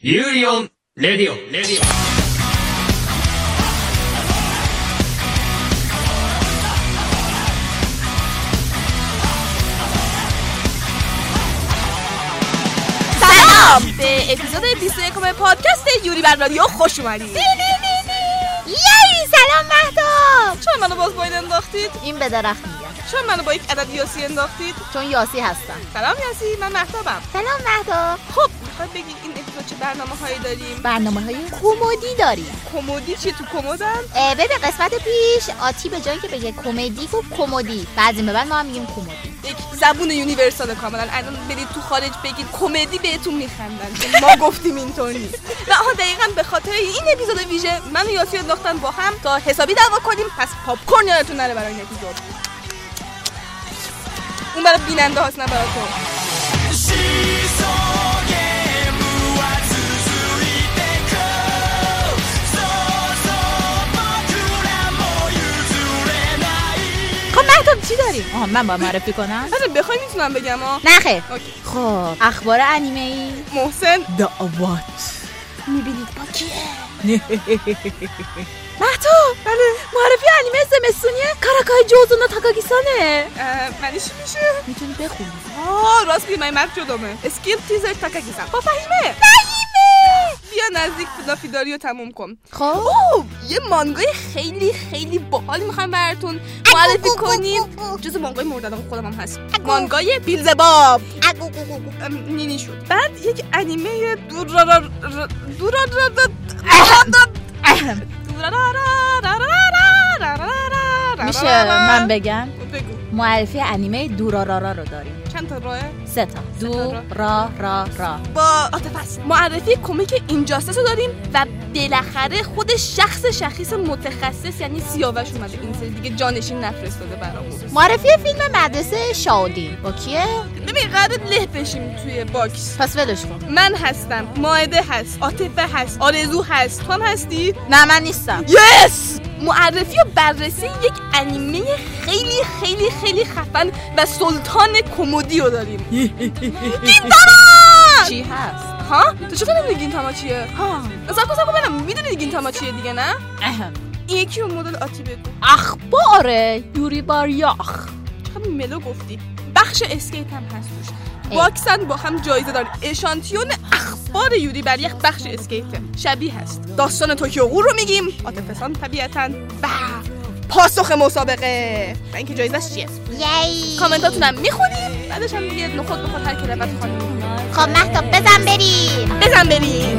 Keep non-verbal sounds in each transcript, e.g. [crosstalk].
ユーリオン、レディオン、レディオン。سلام به اپیزود 21 پادکست یوری بر رادیو خوش اومدید یای سلام مهداب چون منو باز باید انداختید این به درخت میگم چون منو با یک عدد یاسی انداختید. چون یاسی هستم. سلام یاسی من مهتابم. سلام مهداب خب می‌خواد بگید این اپیزود چه برنامه هایی داریم؟ برنامه های کمدی داریم. کمدی چی تو کمدن اه، ببین قسمت پیش آتی به جایی که بگه کمدی گفت کمدی. بعضی به بعد ما هم میگیم کمدی. یک زبون universal کاملا. الان برید تو خارج بگید کمدی بهتون میخندن. ما گفتیم اینطور نیست. و آها دقیقا به خاطر این اپیزود ویژه من و یاسی انداختن با هم تا حسابی دعوا کنیم. پس پاپ کورن یادتون نره برای این اپیزود. اون برای بیننده هاست نه برای تو. خب چی داریم؟ آها من با معرفی کنم. اصلا بخوای می‌تونم بگم ها نه خیر. اوکی. خب اخبار انیمه ای محسن دعوات می‌بینید با کیه؟ [laughs] مهداب بله. معرفی انیمه زمستونی کاراکای جوزونا تاکاگیسانه معنیش چی میشه؟ می‌تونی بخونی. آه راست میگه من مرد جدامه. اسکیل تیزر تاکاگیسن با فهیمه. بیا نزدیک فلافیداری رو تموم کن. خب. یه مانگای خیلی خیلی باحال می‌خوام براتون معرفی کنیم. جز مانگای مورد خودم هم هست. مانگای بیلزباب. نینی شد. بعد یک انیمه دورارا دورارا میشه من بگم؟ معرفی انیمه دورارارا رو داریم. چند تا راهه سه تا. دو را را را. با است معرفی کمیک اینجاستس رو داریم و بالاخره خود شخص شخیص متخصص یعنی سیاوش اومده. این سری دیگه جانشین نفرستاده برامون. معرفی فیلم مدرسه شاودین با کیه؟ ببین قرار له بشیم توی box. پس ولش کن. من هستم. ماعده هست. عاطفه هست. آرزو هست. تو هم هستی؟ نه من نیستم. yes! معرفی و بررسی یک انیمه خیلی خیلی خیلی خفن و سلطان کمدی رو داریم. گینتاما! چی هست؟ ها؟ تو چطور نمی‌دونی گینتاما چیه؟ ها. ساکو ساکو ببینم می‌دونی گینتاما چیه دیگه نه؟ اهم. این یکی رو مدل آتی بگو. اخبار یوری باریاخ. چقدر ملو گفتی. بخش اسکیت هم هست باکسن با هم جایزه دارن اشانتیون اخبار یوری بر یک بخش اسکیته شبیه هست داستان توکیو غور رو میگیم. عاطفسان طبیعتا و پاسخ مسابقه. و اینکه جایزش چیه؟ یی. کامنتاتونم می‌خونیم. بعدش هم دیگه نخود نخود هر کی رفت خانم خب مهتاب بزن بریم. بزن بریم.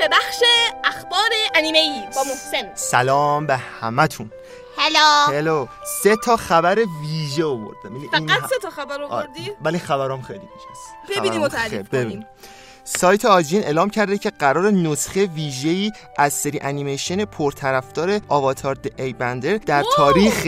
به بخش اخبار انیمه ای با محسن. سلام به همتون. هلو. هلو. سه تا خبر ویژه آوردم. یعنی این فقط ه- سه تا خبر آره، آوردی ولی خبرام خیلی ویژه است. ببینیم و خبرام تعریف خیلی- ببین. کنیم. سایت آجین اعلام کرده که قرار نسخه ویژه‌ای از سری انیمیشن پرطرفدار آواتار د ای بندر در تاریخ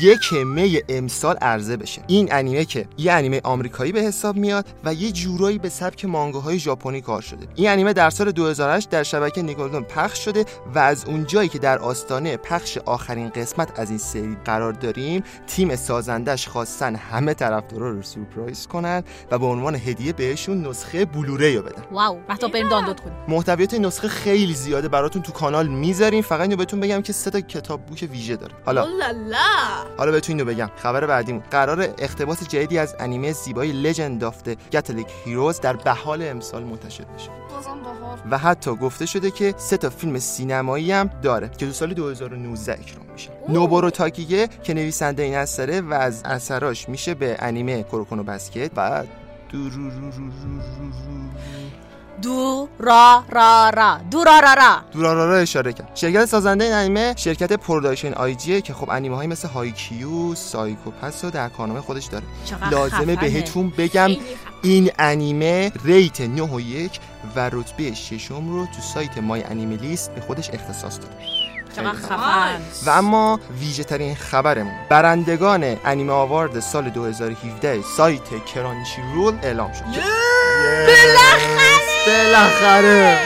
یک می امسال عرضه بشه. این انیمه که یه انیمه آمریکایی به حساب میاد و یه جورایی به سبک مانگاهای ژاپنی کار شده. این انیمه در سال 2008 در شبکه نیکلودون پخش شده و از اونجایی که در آستانه پخش آخرین قسمت از این سری قرار داریم تیم سازندش خواستن همه طرفدارا رو سورپرایز کنن و به عنوان هدیه بهشون نسخه Blu-ray رو بدن. wow مهتاب بریم دانلود کنیم. محتویات این نسخه خیلی زیاده براتون تو کانال می‌ذاریم. فقط اینو بهتون بگم که سه تا کتاب book ویژه داره. حالا اولالا حالا بهتون اینو بگم. خبر بعدیمون. قرار اقتباس جدیدی از انیمه زیبای Legend of Galactic Heroes در بهار امسال منتشر بشه. و حتی گفته شده که سه تا فیلم سینمایی هم داره که تو سال 2019 اکران میشه. نوبورو تاکاگیه که نویسنده این اثره و از اثراش میشه به انیمه Kuroko no Basket و دو را را را. دو را را را. دورارا را اشاره کرد. شرکت سازنده این انیمه شرکت Production I.G ه که خب انیمه های مثل هایکیو سایکوپس رو در کارنامه خودش داره. لازمه خفنه. بهتون بگم این انیمه rate 9 و 1 و رتبه ششم رو تو سایت MyAnimeList به خودش اختصاص داره و اما ویژه ترین خبرمون. برندگان Anime Award سال 2017 سایت Crunchyroll اعلام شد. بالاخره! بالاخره!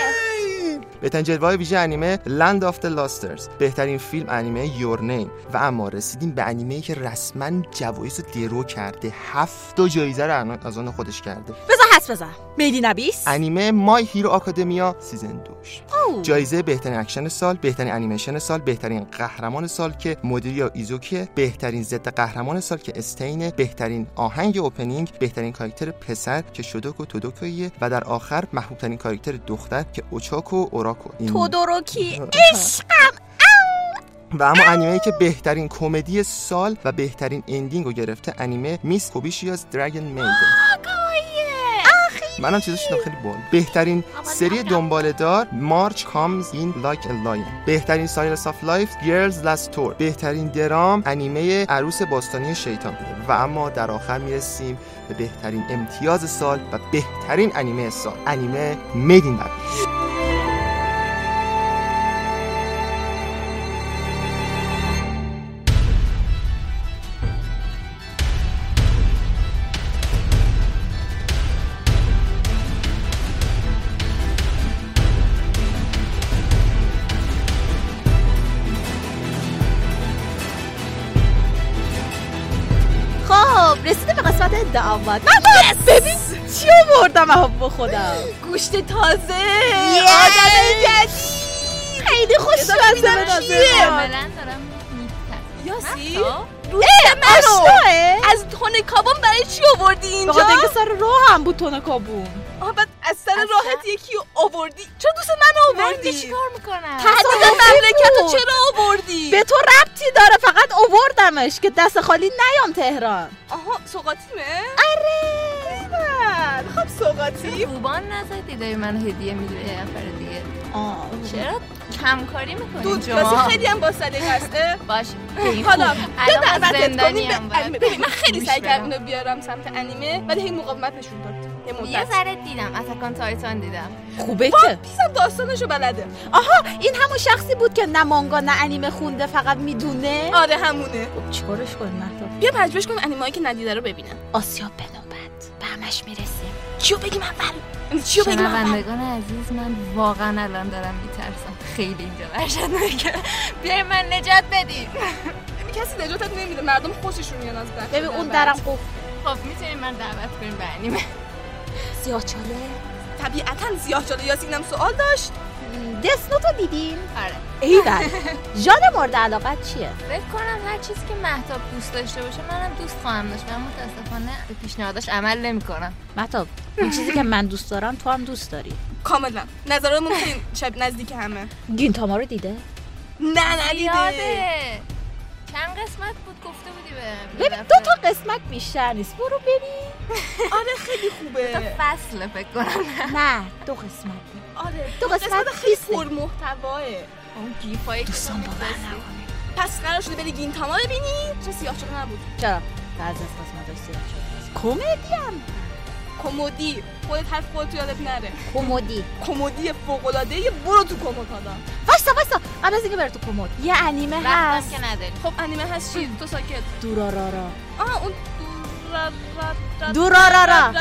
بهترین جلوه ویژه انیمه Land of Lustrous بهترین فیلم انیمه Your Name و اما رسیدیم به انیمه که رسما جوایز رو درو کرده. هفت تا جایزه رو از آن خودش کرده. بذار حدس بزن Made in Abyss؟ انیمه My Hero Academia season دوش. جایزه بهترین اکشن سال بهترین انیمیشن سال بهترین قهرمان سال که میدوریا ایزوکوئه بهترین ضد قهرمان سال که Stain ه بهترین آهنگ opening بهترین کاراکتر پسر که شوتو تودوروکیه و در آخر محبوب ترین کاراکتر دختر که اوچاکو اوراراکا این- تودوروکی. و اما انیمه که بهترین کمدی سال و بهترین ending رو گرفته انیمه Miss Kobayashi's Dragon Maid ن منم دیدم خیلی باحال بهترین سری دنباله دار March Comes in Like a Lion بهترین slice of life Girls' Last Tour. بهترین درام انیمه عروس باستانی شیطان و اما در آخر می‌رسیم به بهترین امتیاز سال و بهترین انیمه سال. انیمه Made in دعوت من ببین چی آوردم با خودم. گوشت تازه. آدم جدید. خیلی به کاملا دارم میترسم یاسی اه، آشناه از تون کابون برای چی آوردی به اینجا اینکه سر راه هم بود تون کابون آها بعد سر راحت یکی رو آوردی. چرا دوست من من آوردی؟ دیگه چیکار می‌کنم؟ تحقیق مملکت رو چرا آوردی؟ به تو ربطی داره فقط اووردمش که دست خالی نیام تهران. آها سوقاتیمه آره. خب سوقاتی خوبان نزدی؟ داری من هدیه میدی به یه نفر دیگه. آه. چرا کمکاری می‌کنی دود راستی خیلی هم با سلیقه هسته باش حالا بیا ما دعوتت کنیم من خیلی سعی. کردم اینو بیارم سمت انیمه ولی هی مقاومت نشون داد یه ذره دیدم اتکان تایتان دیدم. خوبه که. پیسم داستانشو بلده. آها این همون شخصی بود که نه مانگا نه انیمه خونده فقط می‌دونه؟ آره همونه. خب چیکارش کنیم مهتاب؟ بیا پژوهش کنیم انیمه که ندیده رو ببینه آسیا به نوبت. به همش می‌رسیم. چیو بگیم اول؟ چیو بگیم اول؟ شنوندگان عزیز من واقعا الان دارم میترسم. خیلی اینجا وحشتناکه. بیاین من نجات بدین [laughs] کسی نجاتت نمیده مردم خوششون میاد از ببین اون. درم قفل خب می‌تونین من دعوت کنیم به انیمه. سیاه چاله طبیعتا زیاه جلو یاسینم سوال داشت. دسنوتو دیدین؟ آره. ایول. [laughs] ژان مورد علاقت چیه؟ فکر کنم هر چیزی که مهتاب دوست داشته باشه منم دوست خواهم داشت. من متاسفانه به پیشنهاداش عمل نمی‌کنم. مهتاب اون چیزی که من دوست دارم تو هم دوست داری. کاملا نظرمون خیلی شب نزدیک همه. گینتاما رو دیده؟ نه ندیده. یاده چند قسمت بود گفته بودی به ببین دو تا قسمت بیشتر نیست. برو ببین. [laughs] آره خیلی تا خوبه فصله فکر کنم. [laughs] نه دو قسمت. آره دو دو قسمت قسمت خیلی. پر محتواه. اون گیفایی که دوستان باور. نکنه پس قرار شده بری گینتاما ببینی. چه سیاه چرا نبود. چرا؟ بعضی از قسمتاش سیاه شده. کمدی هم. کمدی. خودت حرف خودت یادت نره. کمدی. کمدی فوق العاده برو تو کمد حالا وایسا وایسا قبل از اینکه بره تو کمد. یه انیمه هست که نداری خب انیمه هست. چی؟ تو ساکت. دورارارا. آه اون دورارارا.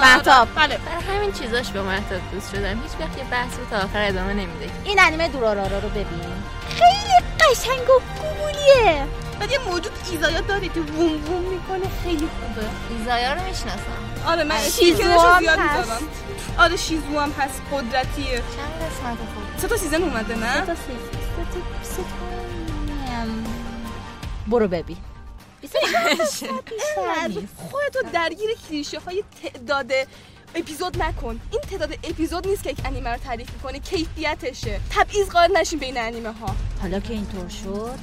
مهتاب بله. برای همین چیزاش با مهتاب دوست شدم. هیچ وقت یه بحث رو تا آخر ادامه نمیده این انیمه دورارارا رو ببین. خیلی قشنگ و گوگولیه بعد یه موجود ایزایا داره که ووم ووم می‌کنه. خیلی خوبه. ایزایا رو می‌شناسم. آره من شیزو هم زیاد هست. می‌ذارم آره شیزو هم هست. قدرتیه. چند قسمت خوب سه تا season اومده نه؟ سه تا سی- سه تا-. برو ببین. [laughs] خودتو درگیر کلیشه های تعداد اپیزود نکن. این تعداد اپیزود نیست که یک انیمه رو تعریف می‌کنه. کیفیتشه. تبعیض قائل نشین بین انیمه ها حالا که اینطور شد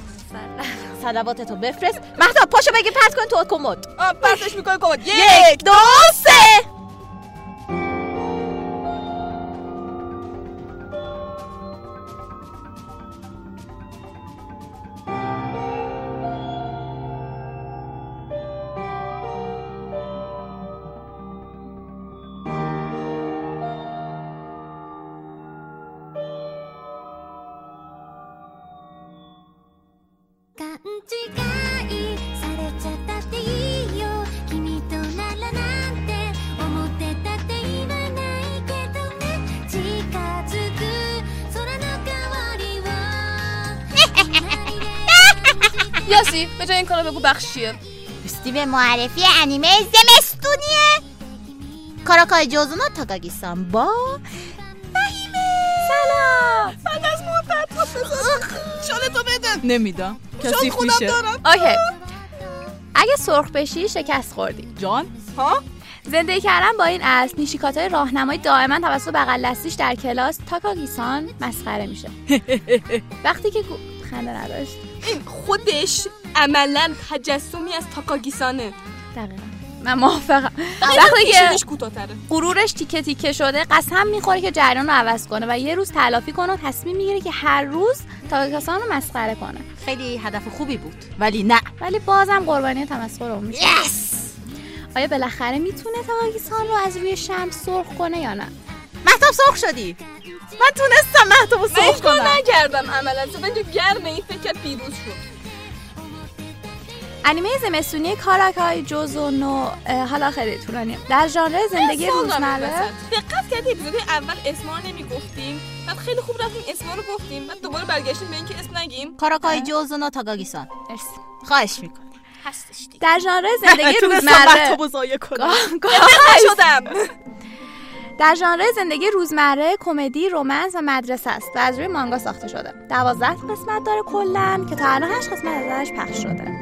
صلواتتو بفرست. مهتاب پاشو بگی پرت کن تو کمد. پرتش می‌کنه کمد. یک دو سه. یاسی به جای این کارا بگو بخشیه به معرفی انیمه زمستونیه کاراکای جوزونو تاگاگیسان با فهیمه سلام بعد از مدت شانه تو بده نمیدم کسی میشه اوکی. اگه سرخ بشی شکست خوردی. جان. ها؟ زندگی کردن با این اسب نیشیکاتای راهنمایی دائما توسط بغل دستیش در کلاس تاکاگیسان مسخره میشه. [laughs] وقتی که. خنده نداشت. این خودش عملا تجسمی از تاکاگیسانه دقیقا. من موافقم. وقتی که غرورش تیکه تیکه شده قسم می‌خوره که جریان رو عوض کنه و یه روز تلافی کنه و تصمیم می‌گیره که هر روز تاکاگیسان رو مسخره کنه. خیلی هدف خوبی بود ولی نه. ولی بازم قربانی تمسخر اون میشه آیا بالاخره می‌تونه تاکاگیسان رو از روی شمس سرخ کنه یا نه؟ محتاب سرخ شدی. من تونستم محتاب من سرخ کنم. نکردم عملا. تو گرمه این فکر پیروز شد انیمه زمستونی کاراکای جوزو نو حالا خیلی طولانیه. در ژانر زندگی روزمره. دقت کردی؟ اپیزود اول اسما نمی‌گفتیم. بعد خیلی خوب رفتیم اسما رو گفتیم. بعد دوباره برگشتیم به اینکه اسم نگیم. کاراکای جوزونا تاکاگیسان مرسی. خواهش می‌کنم. هستش دیگه. در ژانر [laughs] زندگی روزمره. [laughs] شدم در ژانر زندگی روزمره کمدی رومنس و مدرسه است و از روی مانگا ساخته شده. دوازده قسمت داره کلا که تا الان هشت قسمت ازش پخش شده.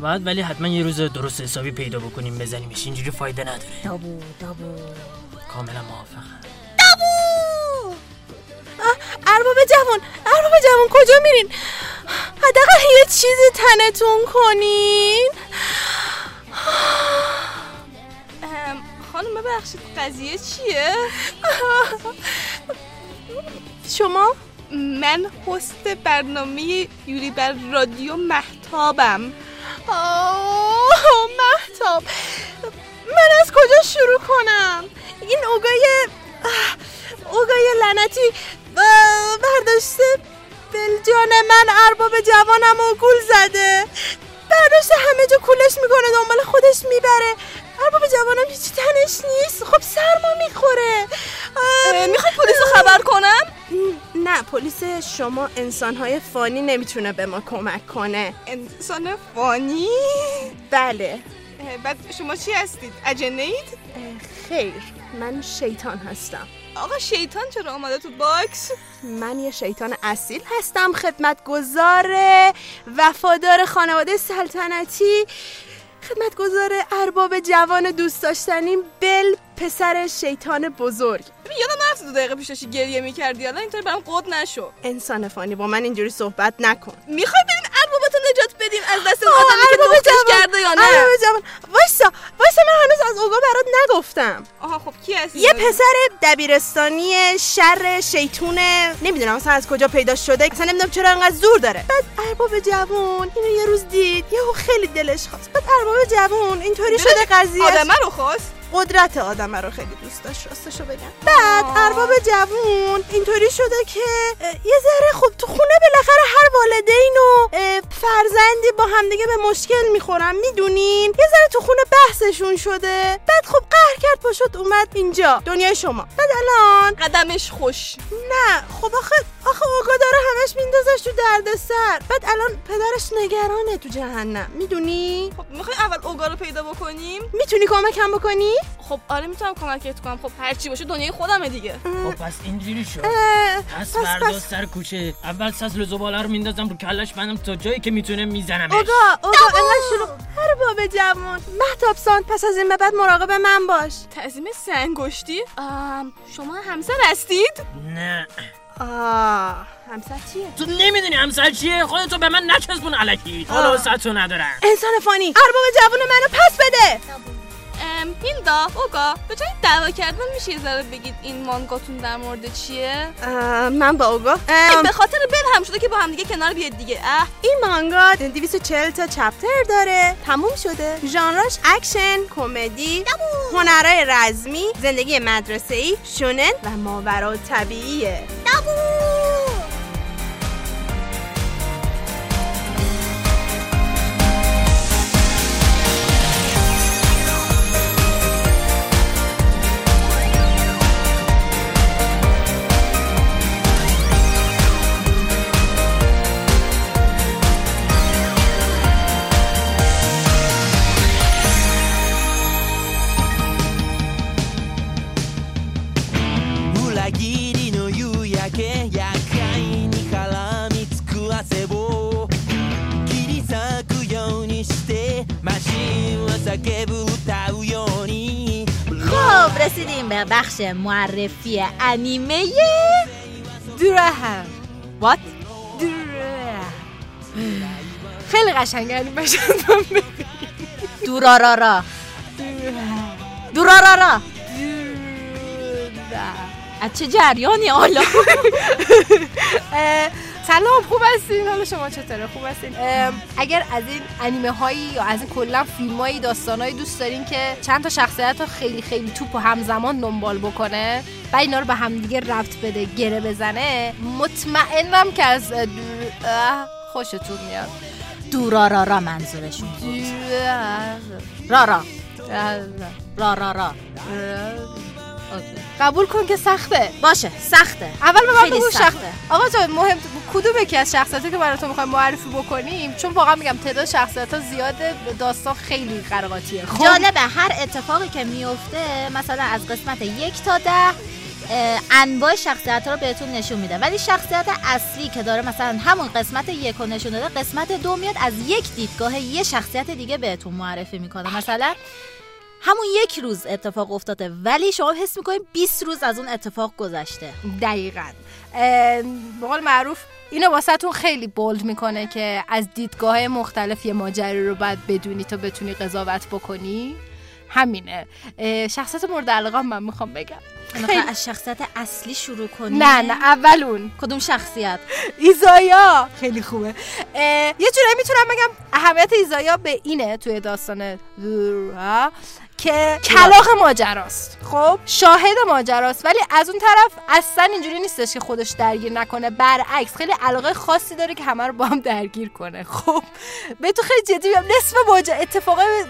باید ولی حتما یه روز درست حسابی پیدا بکنیم بزنیمش. اینجوری فایده نداره. دابو دابو. کاملا موافقم. ارباب جوان ارباب جوان کجا میرین؟ حداقل یه چیزی تنتون کنین. ام، خانم ببخشید قضیه چیه؟ شما؟ من هست برنامه یوری بر رادیو محتابم. آه محتاب من از کجا شروع کنم؟ این اوگای اوگای لعنتی برداشته بلجان من ارباب جوانم و گول زده. برداشته همه جا کولش می‌کنه دنبال خودش می‌بره. ارباب جوانم هیچی تنش نیست خب سرما می‌خوره. می‌خوای پلیس خبر کنم؟ نه پلیس شما انسانهای فانی نمی‌تونه به ما کمک کنه. انسان فانی؟ بله. بعد شما چی هستید؟ اجنه اید؟ خیر من شیطان هستم. آقا شیطان چرا آمده تو box؟ من یه شیطان اصیل هستم خدمتگزار وفادار خانواده سلطنتی خدمتگزار ارباب جوان دوست داشتنیم بل پسر شیطان بزرگ. یادم نرفت دو دقیقه پیش داشتی گریه می‌کردی الان اینطوری برام قد نشو. انسان فانی با من اینجوری صحبت نکن. می‌خوای بریم اربابتو نجات بدیم از دست اون آدمی که جوان. کرده یا نه؟ ارباب جوان. وایسا وایسا من هنوز از اوگا برات نگفتم. آها خب کی هستی؟ یه پسر دبیرستانی شر شیطونه نمی‌دونم اصلا از کجا پیدا شده اصلا نمی‌دونم چرا انقدر زور داره. بعد ارباب جوون اینو یه روز دید. یهو خیلی دلش خواست. بعد ارباب جوون اینطوری شده قضیه آدمه رو خواست؟ قدرت آدم رو خیلی دوست داشت راستشو بگم. بعد ارباب جوون اینطوری شده که یه ذره خب تو خونه بالاخره هر والدین و فرزندی با همدیگه به مشکل می‌خورن می‌دونین؟ یه ذره تو خونه بحثشون شده. بعد خب قهر کرد پاشد اومد اینجا دنیای شما. بعد الان قدمش خوش. نه خب آخه آخه اوگا داره همش میندازش تو دردسر. بعد الان پدرش نگرانه تو جهنم. می‌دونی؟ خب می‌خوای اول اوگا رو پیدا بکنیم؟ می‌تونی کمکم بکنی؟ خب آره می‌تونم کمکت کنم. خب هر چی باشه دنیای خودمه دیگه. خب پس اینجوری شد پس فردا پس- سر کوچه. اول سسل زباله رو میندازم رو کلش بندم تا جایی که می‌تونه میزنمش. اوگا اوگا انقدر شروع هر باب جوان. محتاب سان پس از این به بعد مراقب من باش. تعظیم سنگشتی. آم، شما همسر هستید؟ نه. آه همسر چیه؟ تو نمی‌دونی همسر چیه؟ خودتو به من نچسبون علکی. حالا ندارم. انسان فانی. ارباب جوان منو پس بده. هیلدا اوگا به جای دعوا کردن میشه یه ذره بگید این مانگاتون در مورد چیه من با اوگا به خاطر بل هم شده که با هم دیگه کنار بیاد دیگه اه این مانگا 240 تا chapter داره تموم شده ژانرش اکشن کمدی هنرهای رزمی زندگی مدرسه ای شونن و ماورا طبیعیه خب رسیدیم به بخش معرفی انیمه درهم. وات خیلی قشنگه یعنی بشه دورارارا دورارارا. از چه جریانی حالا؟ [laughs] سلام خوب هستین؟ حالا شما چطوره؟ خوب هستین؟ اگر از این انیمه هایی یا از این کلا فیلم هایی داستان هایی دوست دارین که چند تا شخصیت رو خیلی خیلی توپ و همزمان دنبال بکنه و اینا رو به همدیگه ربط بده گره بزنه مطمئنم که از خوشتون میاد. دورارارا منظورشون را را. را را. قبول کن که سخته. باشه سخته. اول به من بگو سخته. آقا جان مهم کدوم یکی از شخصیتی که براتون می‌خوایم معرفی بکنیم؟ چون واقعا میگم تعداد شخصیت ها زیاده داستان خیلی قرقاتیه خب؟ جالبه هر اتفاقی که میفته مثلا از قسمت یک تا ده انواع شخصیت ها رو بهتون نشون میده. ولی شخصیت اصلی که داره مثلا همون قسمت یک رو نشون داده قسمت دو میاد از یک دیدگاه یه شخصیت دیگه بهتون معرفی می‌کنه. مثلا همون یک روز اتفاق افتاده ولی شما حس می‌کنید 20 روز از اون اتفاق گذشته. دقیقا. به قول معروف اینو واسهتون خیلی بولد می‌کنه که از دیدگاه مختلف یه ماجرا رو باید بدونی تا بتونی قضاوت بکنی. همینه. اه، شخصیت مورد علاقه من می‌خوام بگم. می‌خوای از شخصیت اصلی شروع کنی؟ نه نه اول اون. کدوم شخصیت؟ ایزایا. خیلی خوبه. یه جورایی می‌تونم بگم اهمیت ایزایا به اینه توی داستان که کلاق ماجراست. خب شاهد ماجراست. ولی از اون طرف اصلا اینجوری نیستش که خودش درگیر نکنه. برعکس خیلی علاقه خاصی داره که همه رو با هم درگیر کنه. خب به تو خیلی جدی میگم. نصف ماجرا اتفاقای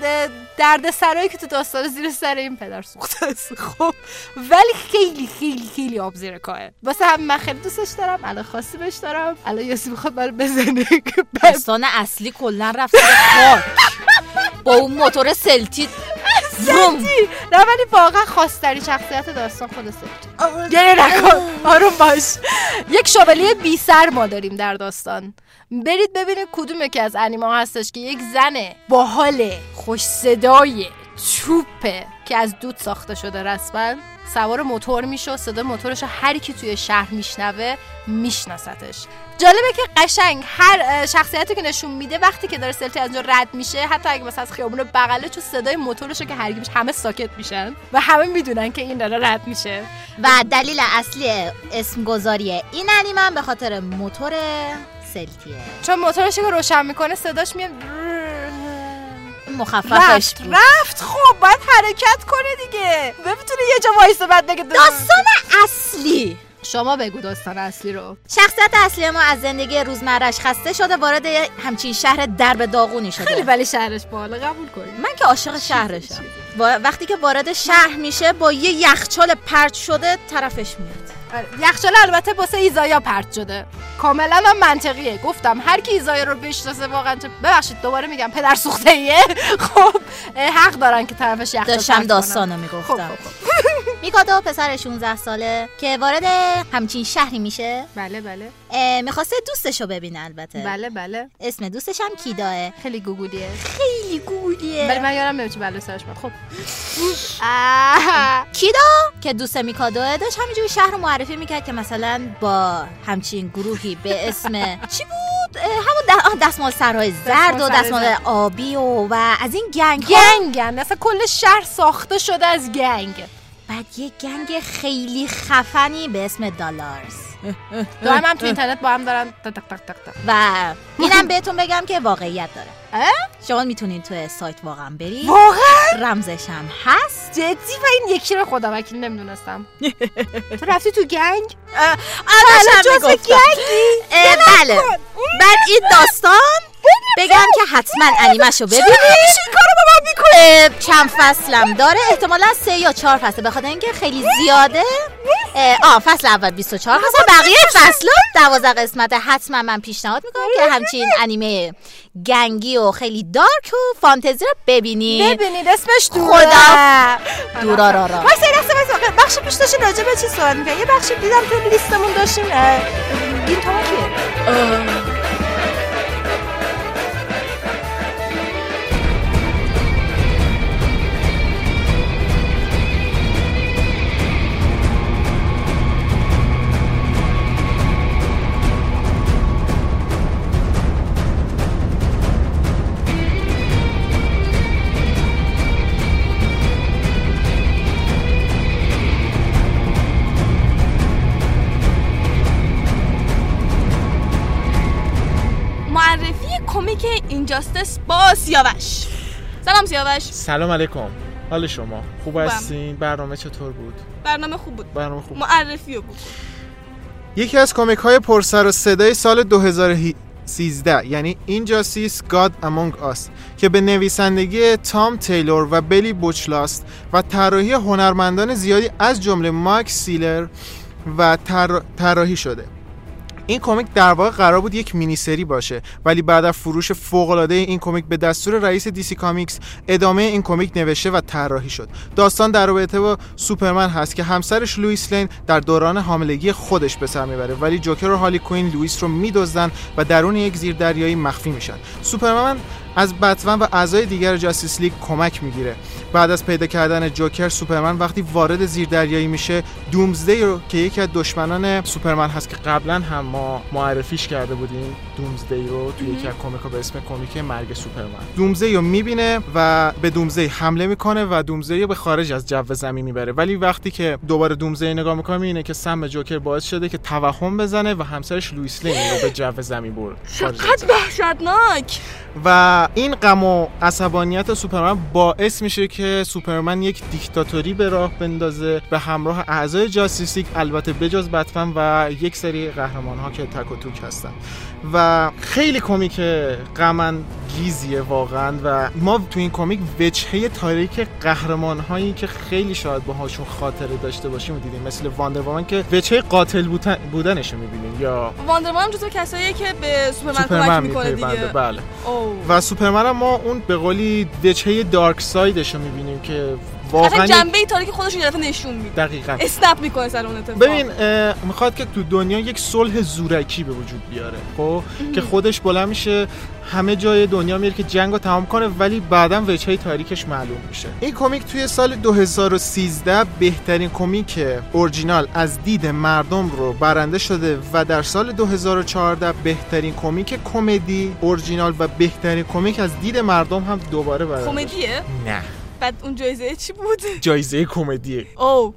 درد سرایی که تو داستان زیر سر این پدر سوخته است. خب ولی خیلی خیلی خیلی آب زیر کاه واسه هم من خیلی دوستش دارم الان خاصی بهش دارم. الان یاسی می‌خواد برای بزنه داستان اصلی کلا رفت با اون موتور سلتی روم نه ولی واقعا خواستری شخصیت داستان خود سلطان گریه نکن. آروم باش. یک شوالیه بی سر ما داریم در داستان. برید ببینید کدوم یکی از انیمه ها هستش که یک زن باحال خوش صدای چوپه که از دود ساخته شده رسما. سوار موتور میشه و صدای موتورش هر کی توی شهر میشنوه میشناستش. جالبه که قشنگ هر شخصیتی که نشون میده وقتی که داره سلتی از اونجا رد میشه حتی اگه مثلا از خیابون بغله چون صدای موتورش رو که هرگی همه ساکت میشن و همه می‌دونن که این داره رد میشه. و دلیل اصلی اسم گذاری این انیمه به خاطر موتور سلتیه چون موتورش که روشن می‌کنه صداش میاد مخففش رفت بود. رفت. خب باید حرکت کنه دیگه. نمی‌تونه یه جا وایسه بعد بگه داستان اصلی. شما بگو داستان اصلی رو. شخصیت اصلی ما از زندگی روزمرش خسته شده وارد همچین شهر درب داغونی خیلی شده ولی شهرش بالا قبول کنیم من که عاشق شهرشم. وقتی که وارد شهر میشه با یه یخچال پرت شده طرفش میاد. یخچال البته واسه ایزایا پرت شده. کاملا هم منطقیه. گفتم هر کی ایزایا رو بشناسه واقعا ببخشید دوباره میگم پدر سوخته ایه [laughs] خب حق دارن که طرفش یخچال داشتم. داستانو خب می‌گفتم. خب خب [laughs] [laughs] میکادو پسر 16 ساله که وارد همچین شهری میشه. بله بله. می‌خواسته دوستشو ببینه البته. بله بله. اسم دوستش هم کیداه. خیلی گوگولیه. خیلی گولیه ولی من یادم نمیاد چه بلایی سرش خب. کیدا که دوست میکادوه داشت همینجوری شهر رو معرفی می‌کرد که مثلا با همچین گروهی به اسم [laughs] چی بود؟ همون دستمال سرهای زرد و دستمال. آبی و و از این گنگ ها گنگن اصلا کل شهر ساخته شده از گنگ. بعد یه گنگ خیلی خفنی به اسم دالارز. دو هم, تو اینترنت با هم دارن تق تق تق تق. و اینم بهتون بگم که واقعیت داره. شما می‌تونین تو سایت واقعا برید واقعا؟ رمزش هم هست. جدی؟ و این یکی رو خدا وکیل نمی‌دونستم. [laughs] تو رفتی تو گنگ؟ آره جزو گنگی؟ بله. بعد این داستان بگم که حتما انیمشو ببینید. این کارو با من می‌کنی؟ اه، چند فصلم داره. احتمالا سه یا چهار فصل بخاطر اینکه خیلی زیاده. آه فصل اول 24 فصل. بقیه فصل 12 قسمت حتما من پیشنهاد می‌کنم که همچین انیمه گنگی و خیلی دارک و فانتزی رو ببینید. ببینید اسمش دوره خدا. دورا را را. یه لحظه وایسا. بخش پیش داشتیم راجع به چی صحبت می‌کردیم یه بخشی دیدم تو لیستمون داشتیم این تو اینجاستس با سیاوش. سلام سیاوش. سلام علیکم. حال شما؟ خوب. هستین؟ برنامه چطور بود؟ برنامه خوب بود. برنامه خوب. معرفی بکن یکی از کمیک های پرسر و صدای سال 2013 یعنی اینجاستیس گاد امونگ آس که به نویسندگی تام تیلور و بلی بوچلاست و طراحی هنرمندان زیادی از جمله مایک سیلر و طرا- طراحی شده. این کمیک در واقع قرار بود یک مینی سری باشه ولی بعد از فروش فوق العاده این کمیک به دستور رئیس DC Comics ادامه این کمیک نوشته و طراحی شد. داستان در رابطه با سوپرمن هست که همسرش لوئیس لین در دوران حاملگی خودش به سر می‌بره ولی جوکر و هارلی کوین لوئیس رو میدزدن و درون یک زیردریایی مخفی میشن. سوپرمن از بتمن و اعضای دیگر Justice League کمک می‌گیره. بعد از پیدا کردن جوکر سوپرمن وقتی وارد زیردریایی میشه Doomsday رو که یکی از دشمنان سوپرمن هست که قبلا هم ما معرفیش کرده بودیم Doomsday رو توی یکی از کمیکا به اسم کمیک مرگ سوپرمن. Doomsday رو می‌بینه و به Doomsday حمله می‌کنه و Doomsday رو به خارج از جو زمین می‌بره. ولی وقتی که دوباره Doomsday نگاه می‌کنه می‌بینه که سم جوکر باعث شده که توهم بزنه و همسرش لوئیس لین رو به جو زمین برد. چقدر وحشتناک! و این غم و عصبانیت سوپرمن باعث میشه که سوپرمن یک دیکتاتوری به راه بندازه به همراه اعضای Justice League البته بجز بتمن و یک سری قهرمان ها که تک و توک هستن. و خیلی کمیک غم‌انگیزیه واقعا و ما تو این کمیک وجهه تاریک قهرمان هایی که خیلی شاید باهاشون خاطره داشته باشیم و دیدیم. مثل Wonder Woman که وجهه قاتل بودن بودنش می‌بینیم. یا Wonder Woman هم جزو کساییه که به سوپرمن کمک سوپرمن می‌کنه دیگه. بله. و سوپرمن هم ما اون به قولی وجهه dark side ش رو می‌بینیم که واقعا جنبه تاریک خودش رو یه دفعه نشون میده. دقیقا. snap می‌کنه سر اون اتفاق. ببین می‌خواد که تو دنیا یک صلح زورکی به وجود بیاره خب؟ که خودش بلند میشه همه جای دنیا میره که جنگ رو تمام کنه ولی بعدا وجهه تاریکش معلوم میشه. این کمیک توی سال 2013 بهترین کمیک اورجینال از دید مردم رو برنده شده و در سال 2014 بهترین کمیک کمدی اورجینال و بهترین کمیک از دید مردم هم دوباره برنده. کمدیه؟ نه. بعد اون جایزه چی بود؟ [laughs] جایزه کمدیه. او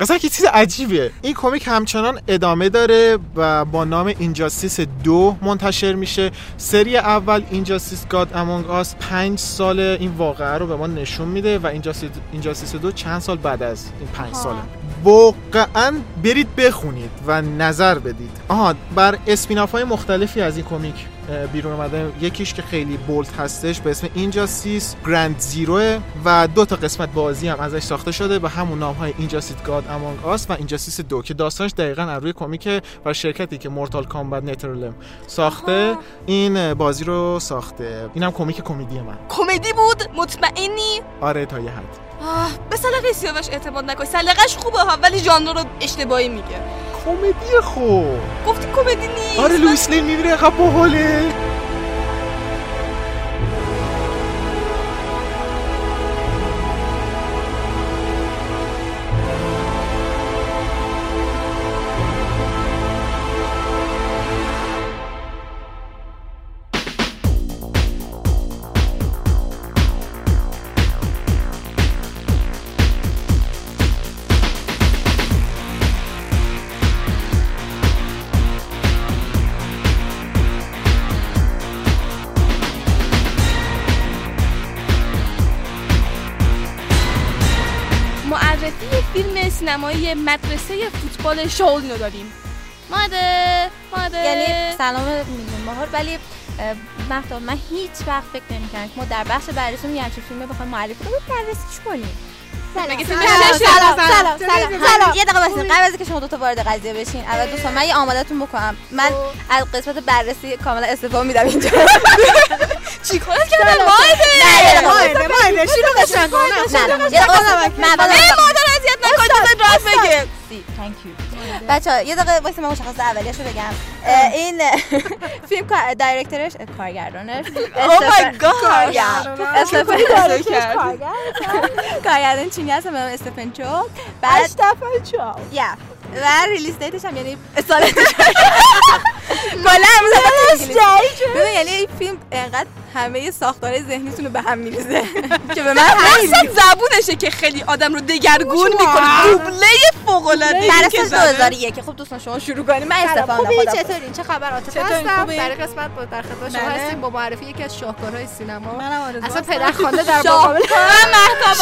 اصلا که چیز عجیبه. این کمیک همچنان ادامه داره و با نام اینجاستیس دو منتشر میشه. سری اول اینجاستیس گاد امونگ آس پنج سال این واقعه رو به ما نشون میده و اینجاستیس, دو چند سال بعد از این پنج. ساله. واقعا برید بخونید و نظر بدید. آها بر اسپیناف های مختلفی از این کمیک بیرون اومده. یکیش که خیلی بولد هستش به اسم اینجاستیس گرند زیرو و دو تا قسمت بازی هم ازش ساخته شده به همون نام های Injustice Gods Among Us و Injustice دو که داستانش دقیقا از روی کمیک و شرکتی که Mortal Kombat NetherRealm ساخته این بازی رو ساخته. اینم کمیک کمدی من. کمدی بود؟ مطمئنی؟ آره تا یه حد. آه به سلیقه سیاوش اعتماد نکن. سلیقش خوبه ها ولی ژانر رو اشتباهی میگه. کمدی خوب. گفتی کمدی نیست. آره لویس لین می‌بینه عقب باحاله سینمایی مدرسه فوتبال شاولین رو داریم. ماده ماده. یعنی سلام میلیون بهار ولی مهتاب من هیچ وقت فکر نمی‌کردم که ما در بخش بررسی یه همچین فیلمی بخوایم معرفی کنیم. بررسیش کنیم؟ مگه سلام؟ سلام. سلام. سلام. سلام. یه دقیقه واسه قبل از اینکه شما دو تا وارد قضیه بشین. اول دوستان من یه آمادتون بکنم. من از قسمت بررسی کاملا استفاده میدم اینجا. [laughs] چیکار کردن نه یه دقیقه ماهده ماهده شروعش نکن نه نه. یه دقیقه من مادر اذیت نکن چیز راست بگه. بچه ها یه دقیقه واسه من مشخص اولیش رو بگم این فیلم کار- دایرکتورش کارگردانش my God. استفن کرد. کارگردان چینی هست نام استفن چو بعد یا و ریلیز دیتش هم یعنی سال کلا ببین یعنی این فیلم انقدر همه ساختار ذهنیتون رو به هم میریزه [laughs] که به من اصلا زبونشه که خیلی آدم رو دگرگون می‌کنه. دوبله فوق العاده برای سال 2001 خب دوستان شما شروع کنید من استفاده خوبی؟ خدا چطورین چه خبر عاطفه؟ هستم؟ در این قسمت با در خدمت شما بله. هستیم با معرفی یکی از شاهکارهای سینما. منم آرزو اصلا. پدر خوانده در مقابل [laughs]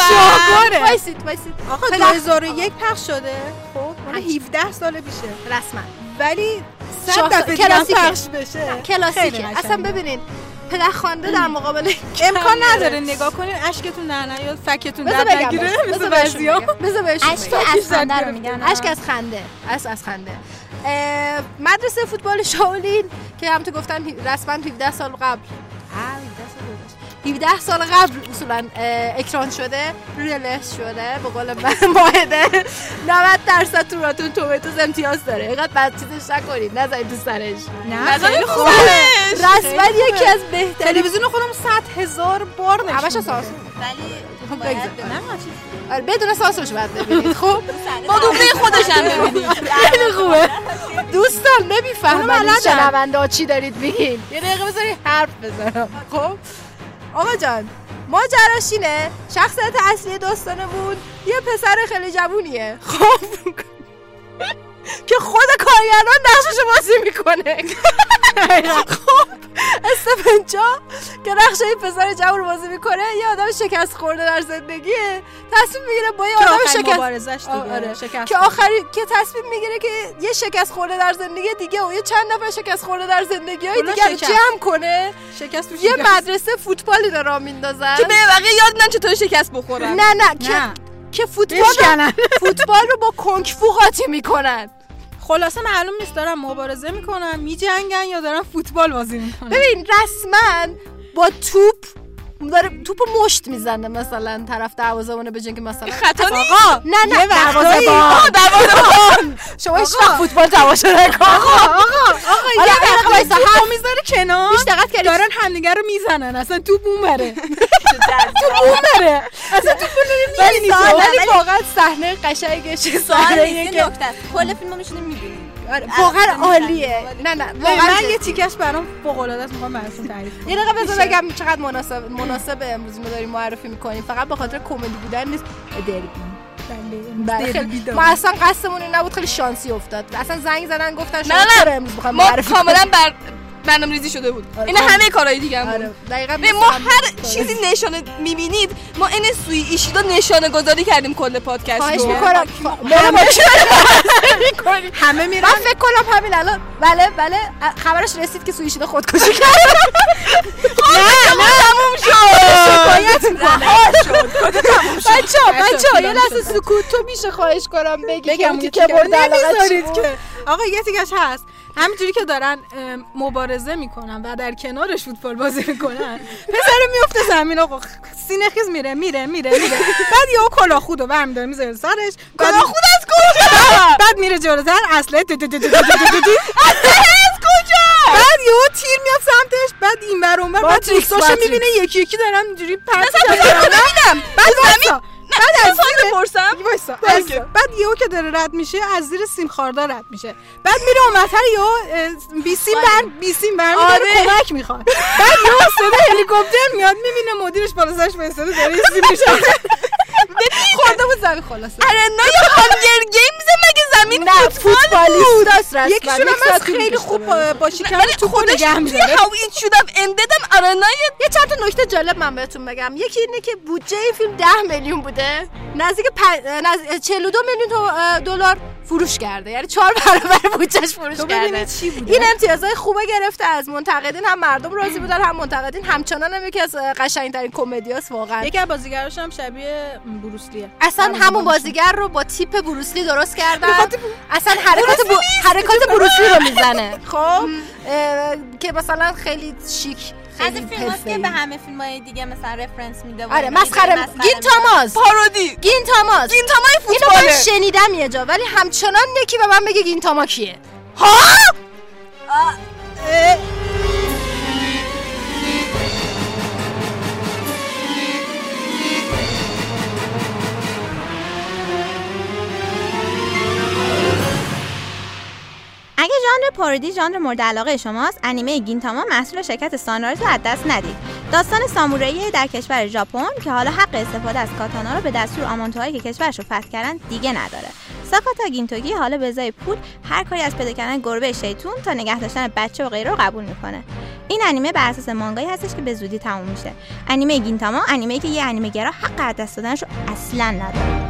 شاهکاره. وایسید وایسید. آقا پدر- 2001 پخش شده. خب مال 17 سال پیشه رسما. ولی صد دفعه. پخش بشه کلاسیکه. اصلا ببینین پدر خوانده در مقابل امکان. نداره نگاه کنین اشکتون در نیاد فکتون در نگیره. مثل بذار بعضیا. بذار اشک. از خنده رو میگن اشک از خنده اشک از خنده مدرسه فوتبال شاولین که هم تو گفتن رسما 17 سال قبل 17 سال گذشت. 17 سال قبل اصولا اکران شده ریلیز شده به قول من [laughs] ماهده 90 درصد تو راتون تومیتوز امتیاز داره. اینقدر بد چیزش نکنید. نزنید تو سرش. نه. خوبه. رسما خیلی یکی. از بهترین تلویزیون خودم 100 هزار بار نشون همش. سانسور ولی خب باید آره بدون سانسورش باید ببینید. خب؟ با دوبله خودش هم [laughs] ببینید خیلی خوبه. دوستان بلدن. شنونده ها چی دارید میگین؟ یه دقیقه بذاری حرف بزنم. خب؟ آقا جان ماجراش اینه شخصیت اصلی داستانمون یه پسر خیلی جوونیه. خب. که خود کارگردان نقشش بازی می‌کنه. خب استفن جا که نقش این پسر جوون رو بازی می‌کنه یه آدم شکست خورده در زندگیه. تصمیم می‌گیره با یه آدم شکست آره. که آخری که تصمیم می‌گیره که یه شکست خورده در زندگی دیگه و یه چند نفر شکست خورده در زندگی های دیگه رو. جمع کنه. شکست یه. مدرسه فوتبالی رو راه میندازن. که به بقیه یاد ندن چطور شکست بخورن. نه نه که که فوتبال رو. فوتبال رو با کنگفو قاطی می‌کنن. خلاصه معلوم نیست دارن مبارزه می‌کنن میجنگن یا دارن فوتبال بازی می‌کنن. ببین رسما با توپ داره توپ مشت می‌زنه مثلا طرف دروازه‌بانو به که مثلا خطا نیست آقا نه نه یه وقتایی- دروازه‌بان شما هیچ وقت فوتبال تماشا نکن آقا آقا آقا یه یه دقیقه وایسا، می‌ذاره کنار هیچ دقت کردی دارن همدیگه رو می‌زنن اصلا توپ اون بره توپ اون بره اصلا توپ رو ولی نمی‌بینی. ولی واقعا صحنه قشنگش سوال صحنه که نکته. کل فیلمو میشونیم می‌بینیم واقعا عالیه. نه نه واقعا یه تیکش برام فوق العاده است می‌خوام براتون تعریف کنم. یه دقیقه بذار؟ بگم چقدر مناسب مناسب امروز ما داریم معرفی می‌کنیم. فقط به خاطر کمدی بودن نیست. دربی. بله، خیلی- ما اصلا قصدمون این نبود خیلی شانسی افتاد. اصلا زنگ زدن گفتن شما نه، نه. چرا امروز می‌خوایم ما معرفی کاملا بر برنامه ریزی شده بود. آره، این کاملا. همه کارهای دیگه هم آره بود دقیقاً به ما هر چیزی نشانه می‌بینید ما این سوی ایشیدا نشانه گذاری کردیم کل پادکست خواهش رو. [laughs] می‌کنم همه میرن. من فکر کنم همین الان بله بله خبرش رسید که سویشیدا خودکشی کرد. نه نه. تموم شد. شکایت بچه بچه یه لحظه. سکوت. تو میشه خواهش کنم بگی که بگم اون تیکه برد علاقه؟ که. آقا یه تیکش هست. همینجوری که دارن مبارزه می‌کنن و در کنارش فوتبال بازی می‌کنن. پسر میفته زمین آقا سینه خیز میره میره میره میره. بعد یهو کلاه خودو برمیداره می‌ذاره سرش. کلاه خود از کجا؟ بعد میره جلوتر اصله بعد یهو تیر میاد سمتش بعد این ور اون ور بعد ماتریکس. می‌بینه یکی یکی دارن اینجوری پرت ببینم بعد وایسا. بعد از زیر- بپرسم. وایسا. بعد یهو که داره رد میشه از زیر سیم خاردار رد میشه بعد میره اونورتر یهو اه، بی سیم بر بی سیم بر آره. کمک می‌خواد بعد یهو صدا هلیکوپتر میاد می‌بینه مدیرش بالا سرش وایساده داره سیم میشه خورده بود زمین خلاصه. ارنای هانگر گیمز مگه زمین نه فوتبال فوتبالیست است یکیشون هم از خیلی خوب با, شکم ولی توپ خودش نگه می‌داره. how it should have endedم. آرنای یه چند تا نکته جالب من بهتون بگم. یکی اینه که بودجه این فیلم 10 میلیون بوده. نزدیک پ... نزد... 42 میلیون تو- دلار. فروش کرده. یعنی چهار [laughs] برابر بودجهش فروش کرده. ببینید چی بوده؟ این امتیازهای خوبه گرفته از منتقدین هم مردم راضی بودن هم منتقدین. همچنان هم یکی از قشنگترین کمدیاست واقعا. یکی از بازیگراش هم شبیه بروسلیه اصلا همون بازیگر رو با تیپ بروسلی درست [laughs] کردن. اصلا حرکات. حرکات بروسلی رو می‌زنه. [laughs] خب. که مثلا خیلی شیک از خیلی این فیلم هاست که. به همه فیلم های دیگه مثلا reference میده و آره. مسخره. گین تاماس. parody. گین تاماس. گین تامای اینو من شنیدم یه جا ولی همچنان یکی به من بگه گین تاما کیه. اگه ژانر parody ژانر مورد علاقه شماست انیمه گینتاما محصول شرکت سانرایز رو از دست ندید. داستان سامورایی در کشور ژاپن که حالا حق استفاده از کاتانا رو به دستور آمانتوهایی که کشورش رو فتح کردن دیگه نداره. ساکاتا گینتوگی حالا به ازای پول هر کاری از پیدا کردن گربه شیطون تا نگه داشتن بچه و غیره رو قبول می‌کنه. این انیمه بر اساس مانگایی هستش که به زودی تموم میشه. انیمه گینتاما انیمه که یه انیمه گرا حق از دست دادنش رو اصلا نداره.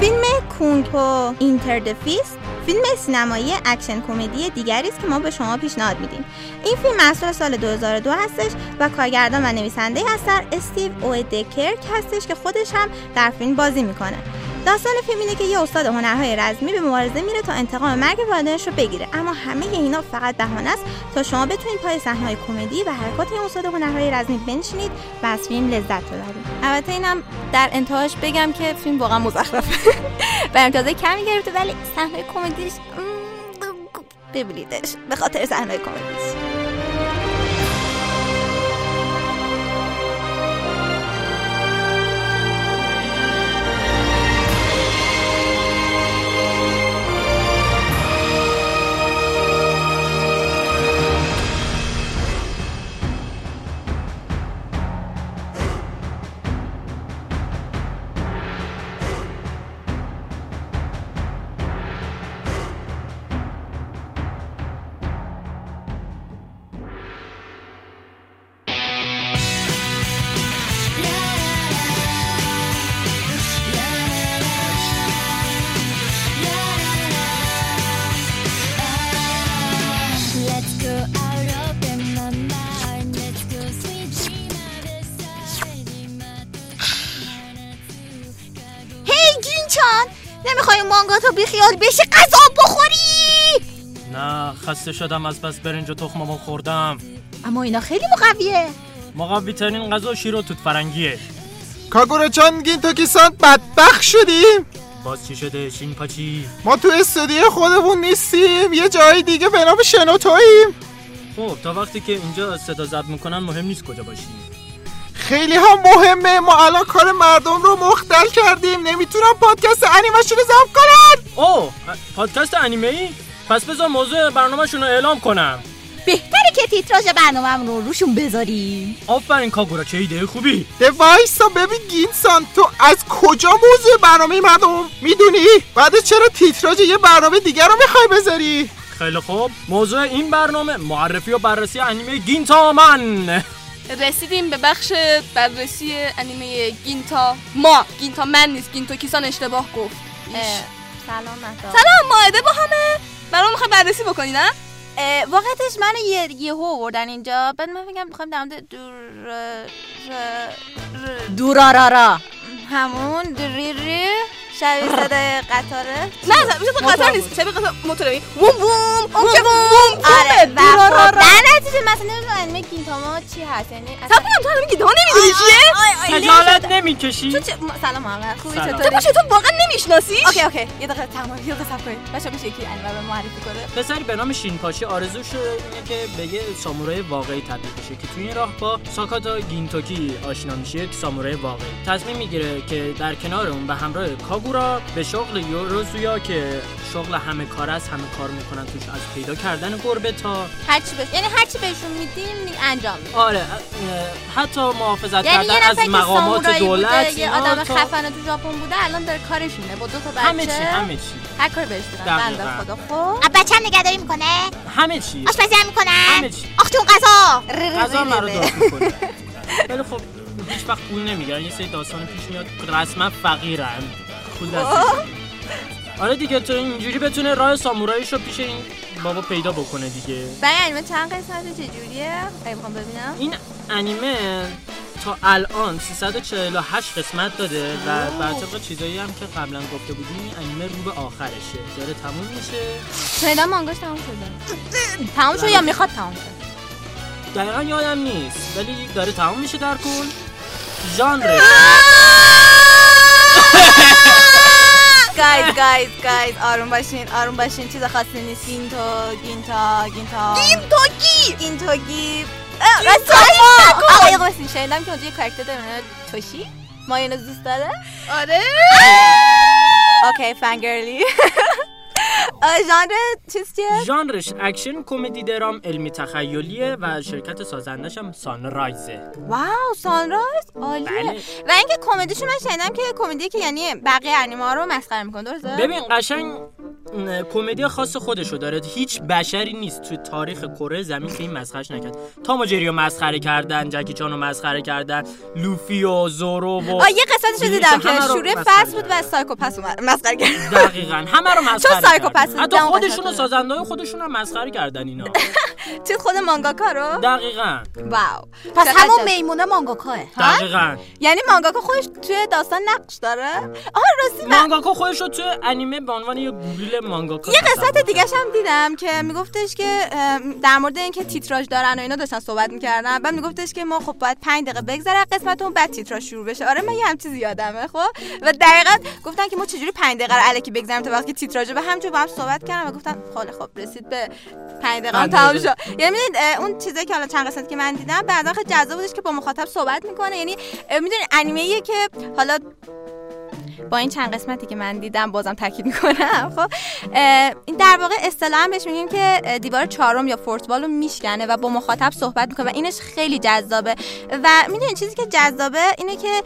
فیلم Kung Pow Enter the Fist فیلم سینمایی اکشن کمدی دیگری است که ما به شما پیشنهاد میدیم. این فیلم محصول سال 2002 هستش و کارگردان و نویسنده اثر استیو اویدکرک هستش که خودش هم در فیلم بازی می‌کنه. داستان فیلم اینه که یه استاد هنرهای رزمی به مبارزه میره تا انتقام مرگ والدینش رو بگیره. اما همه اینا فقط بهانه است تا شما بتونید پای صحنه‌های کمدی و حرکات این استاد هنرهای رزمی بنشینید و از فیلم لذت ببرید. البته اینم در انتهاش بگم که فیلم واقعا مزخرفه. [laughs] و امتیازهای کمی گرفته ولی صحنه کمدیش ببینیدش به خاطر صحنه کمدیش. خسته شدم از بس برنج و تخم مرغ خوردم. اما اینا خیلی مقویه. مقوی ترین غذا شیر و توت فرنگیه. کاگورا چان گینتوکی سان بدبخ شدیم. باز چی شده شین پاچی؟ ما تو استودیو خودمون نیستیم یه جای دیگه به نام شنوتوییم. خب تا وقتی که اینجا صدا ضبط می‌کنن مهم نیست کجا باشی خیلی هم مهمه ما الان کار مردم رو مختل کردیم. نمی‌تونم پادکست انیمشون رو ضبط کنن اوه پادکست انیمه ای پس بذار موضوع برنامهشون رو اعلام کنم. بهتره که تیتراژ برنامه رو روشون بذاریم. آفرین کاگورا چه ایده خوبی. وایسا ببین گینسان تو از کجا موضوع برنامه مردم می‌دونی؟ بعد چرا تیتراژ یه برنامه دیگر رو می‌خوای بذاری؟ خیلی خوب. موضوع این برنامه معرفی و بررسی انیمه گینتامن رسیدیم به بخش بررسی انیمه گینتا ما. گینتا من نیست گینتو کیسان اشتباه گفت. سلام مهدا سلام ماهده با همه. برام می‌خوای بررسی بکنی نه؟ اه، واقعیتش من یه یهو آوردن اینجا. بعد من فکرم می‌خوایم در دور دورارارا. همون دوریری شبیه صدای قطاره؟ نه میشه تو قطار نیست. شبیه قطار موتوری ووم ووم اون که ووم. آره وومه و خب در نتیجه مثلا نمی‌دونم انیمه گینتاما چی هست. یعنی کنم تو گیده ها نمی‌دونی چیه؟ خجالت نمی‌کشی؟ تو چه سلام محمد خوبی سلام. تو چطوری باشه تو واقعا نمیشناسیش OK OK. یه دقیقه تمام یه دقیقه صبر کنید بچه‌ها میشه یکی انیمه رو معرفی کنه. پسری به نام شینپاچی آرزوش اینه که به یه سامورای واقعی تبدیل بشه که توی این راه با ساکاتا گینتوکی آشنا میشه یک سامورای واقعی. تصمیم می‌گیره که در کنار اون به همراه کاگورا به شغل یوروزویا که شغل همه کار است همه کار می‌کنن توش از پیدا کردن گربه تا هرچی بهش یعنی هرچی بهشون میدیم می- انجام میدیم. آره حتی محافظت یعنی کردن از مقامات دولت بوده یه آدم تا- خفنه تو ژاپن بوده الان داره کارش اینه. با دو تا بچه همه چی همه چی. هر کاری بهش بدن. بنده خدا. خب؟ بچه هم نگهداری می‌کنه؟ همه چی. آشپزی هم می‌کنن همه چی. آختون غذا. غذا مرا داد می‌کنه ولی خب هیچ وقت پول نمی‌گیرن یه سری داستان پیش میاد رسما فقیرن پول آره دیگه تو اینجوری بتونه راه ساموراییشو پیش این بابا پیدا بکنه دیگه. برای انیمه چند قسمت چجوریه؟ ببینم. این انیمه تا الان 348 قسمت داده و بر طبق چیزایی هم که قبلا گفته بودیم این انیمه رو به آخرشه. داره تموم میشه. شنیدم مانگاش تموم شده. تموم شد یا می‌خواد تموم شد؟ دقیقا یادم نیست ولی داره تموم میشه در کل. ژانر. guys guys guys آروم باشین آروم باشین چیز خاصی نیست گینتو گینتا گینتا گینتوگی گینتوگی آقای قاسم شنیدم که اونجا یه کارکتر داره توش مایونز دوست داره آره OK fangirl ی [laughs] ژانر چیز چیه ژانرش اکشن کمدی درام علمی تخیلیه و شرکت سازندش هم سانرایزه. wow سانرایز؟ عالیه. بله. و اینکه کمدیشون من شنیدم که کمدی که یعنی بقیه انیمه ها رو مسخره می‌کنه درسته؟ ببین قشنگ کمدی خاص خودشو داره. هیچ بشری نیست تو تاریخ کره زمین که این مسخرش نکرد. تام و جری رو مسخره کردن جکی چان رو مسخره کردن لوفی و زورو و آه یه قسمتش رو بلیچ دیدم که شروع فصل بود و سایکوپس اومد. [laughs] مسخره کرد دقیقا همه رو مسخره سایکوپس. حتی دیدم اون خودشون و قسمت. سازنده خودشون رو مسخره کردن اینا. [laughs] چیز خود مانگاکا رو؟ دقیقا. wow. پس همون. میمونه مانگاکاه. دقیقا. یعنی مانگاکا خودش توی داستان نقش داره؟ آها راستی مانگاکا خودش رو تو انیمه به عنوان یه گوریل مانگاکا یه قسمت. دیگه هم دیدم که میگفتش که در مورد اینکه تیتراژ دارن و اینا داشتن صحبت می‌کردن. بعد میگفتش که ما خب باید 5 دقیقه بگذره از قسمتمون بعد تیتراژ شروع بشه. آره من یه هم چیزی یادمه خب؟ و دقیقا گفتن که ما چجوری 5 دقیقه رو الکی بگذاریم تا وقتی تیتراژ به همجور با هم صحبت کردم و گفتم خاله خب رسید به 5 دقیقه تمام. شد یعنی اون چیزایی که حالا چند قسمتی که من دیدم بعدا خیلی جذاب بودش که با مخاطب صحبت می‌کنه یعنی می‌دونید انیمه که حالا با این چند قسمتی که من دیدم بازم تاکید می‌کنم. خب این در واقع اصطلاحا بهش میگیم که دیوار چهارم یا فورتبال رو میشکنه و با مخاطب صحبت می‌کنه و اینش خیلی جذابه. و می‌دونید چیزی که جذابه اینه که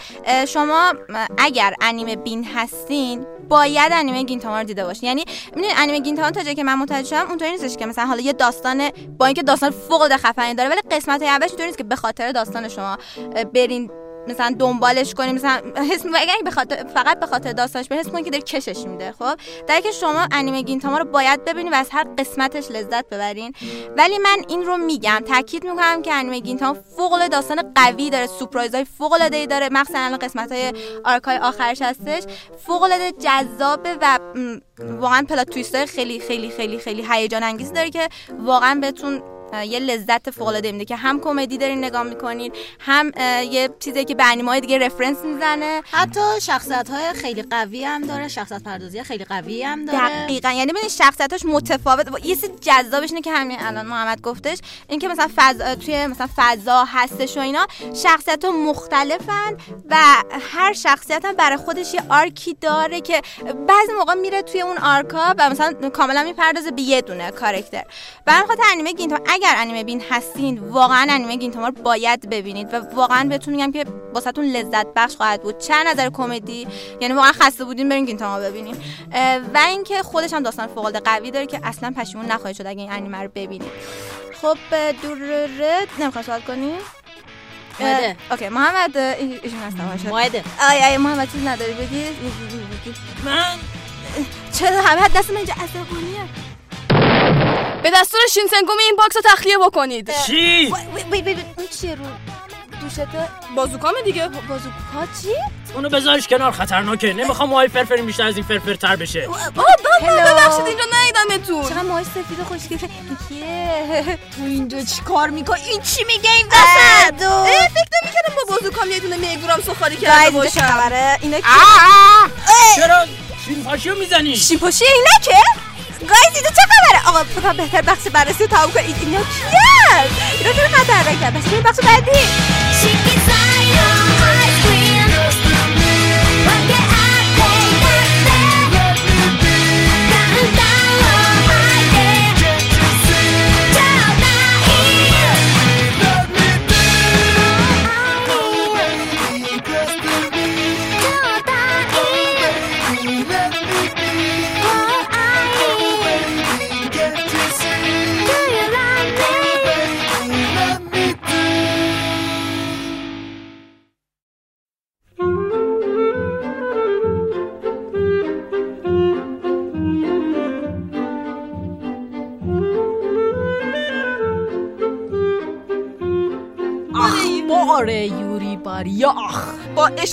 شما اگر انیمه بین هستین باید انیمه گینتاما رو دیده باشین. یعنی می‌دونید انیمه گینتاما تا که من متوجه شدم اونطوری نیستش که مثلا حالا یه داستان با اینکه داستان فوق العاده خفنی داره ولی قسمت های اولش اینطوری نیست که به خاطر داستان شما برین مثلا دنبالش کنیم مثلا حس اگر به خاطر فقط به خاطر داستانش حس کنید که داره کشش میده خب؟ در که شما انیمه گینتاما رو باید ببینید و از هر قسمتش لذت ببرین. ولی من این رو میگم تاکید می‌کنم که انیمه گینتاما فوق العاده داستان قوی داره سورپرایز های فوق العاده ای داره مخصوصا الان قسمت های آرکای آخرش هستش. فوق العاده جذابه و واقعا پلات تویست های خیلی خیلی خیلی خیلی هیجان انگیزی داره که واقعا بهتون یه لذت فوق العاده میده که هم کمدی دارین نگاه می‌کنین هم یه چیزی که به انیمه دیگه reference می‌زنه. حتی شخصیت های خیلی قوی هم داره شخصیت پردازی خیلی قوی هم داره. دقیقا. یعنی ببینید شخصیتاش متفاوت. و یه چیز جذابش اینه که همین الان محمد گفتش اینکه مثلا فضا توی مثلا فضا هستش و اینا شخصیت ها مختلفن و هر شخصیت هم برای خودش یه arc ی داره که بعضی موقع میره توی اون arc ا و مثلا کاملا می‌پردازه به یه دونه کارکتر همین خاطر انیمه گینتاما اگر انیمه بین هستین واقعا انیمه گینتاما رو باید ببینید و واقعا بهتون میگم که واسهتون لذت بخش خواهد بود. چه از نظر کمدی؟ یعنی واقعا خسته بودین برین گینتاما ببینین. و اینکه خودش هم داستان فوق العاده قوی داره که اصلا پشیمون نخواهید شد اگه این انیمه رو ببینید. خب دور رد نمی‌خواد صحبت کنیم. ماده. OK محمد ایشون هستم ماهده آی آی محمد چیز نداری بگی؟ من؟ چرا همه دست من اینجا عصبانیه؟ به دستور شینسنگومی این box رو تخلیه بکنید. چی؟ وای وای وای اون چیه رو دوشته؟ بازوکامه دیگه. بازوکا چی؟ اونو بذارش کنار خطرناکه. نمی‌خوام موهای فرفرین بیشتر از این فرفرتر بشه. آه بابا ببخشید اینجا ندیدمتون. چقدر موهای سفید و خوشگل این کیه؟ [laughs] تو اینجا چی کار می‌کنی؟ این چی میگه این اه، فکر نمی‌کردم با بازوکام یه دونه میگورم سفارش کرده باشم. خبره؟ اینا کیه؟ چرا؟ شین پاشیو می‌زنی؟ شیپوشی اینا که؟ گایز اینجا چه خبره؟ آقا فکر کنم بهتر بخش بررسی رو تمام کنید اینا کیه؟ اینا خیلی خطرناکه بس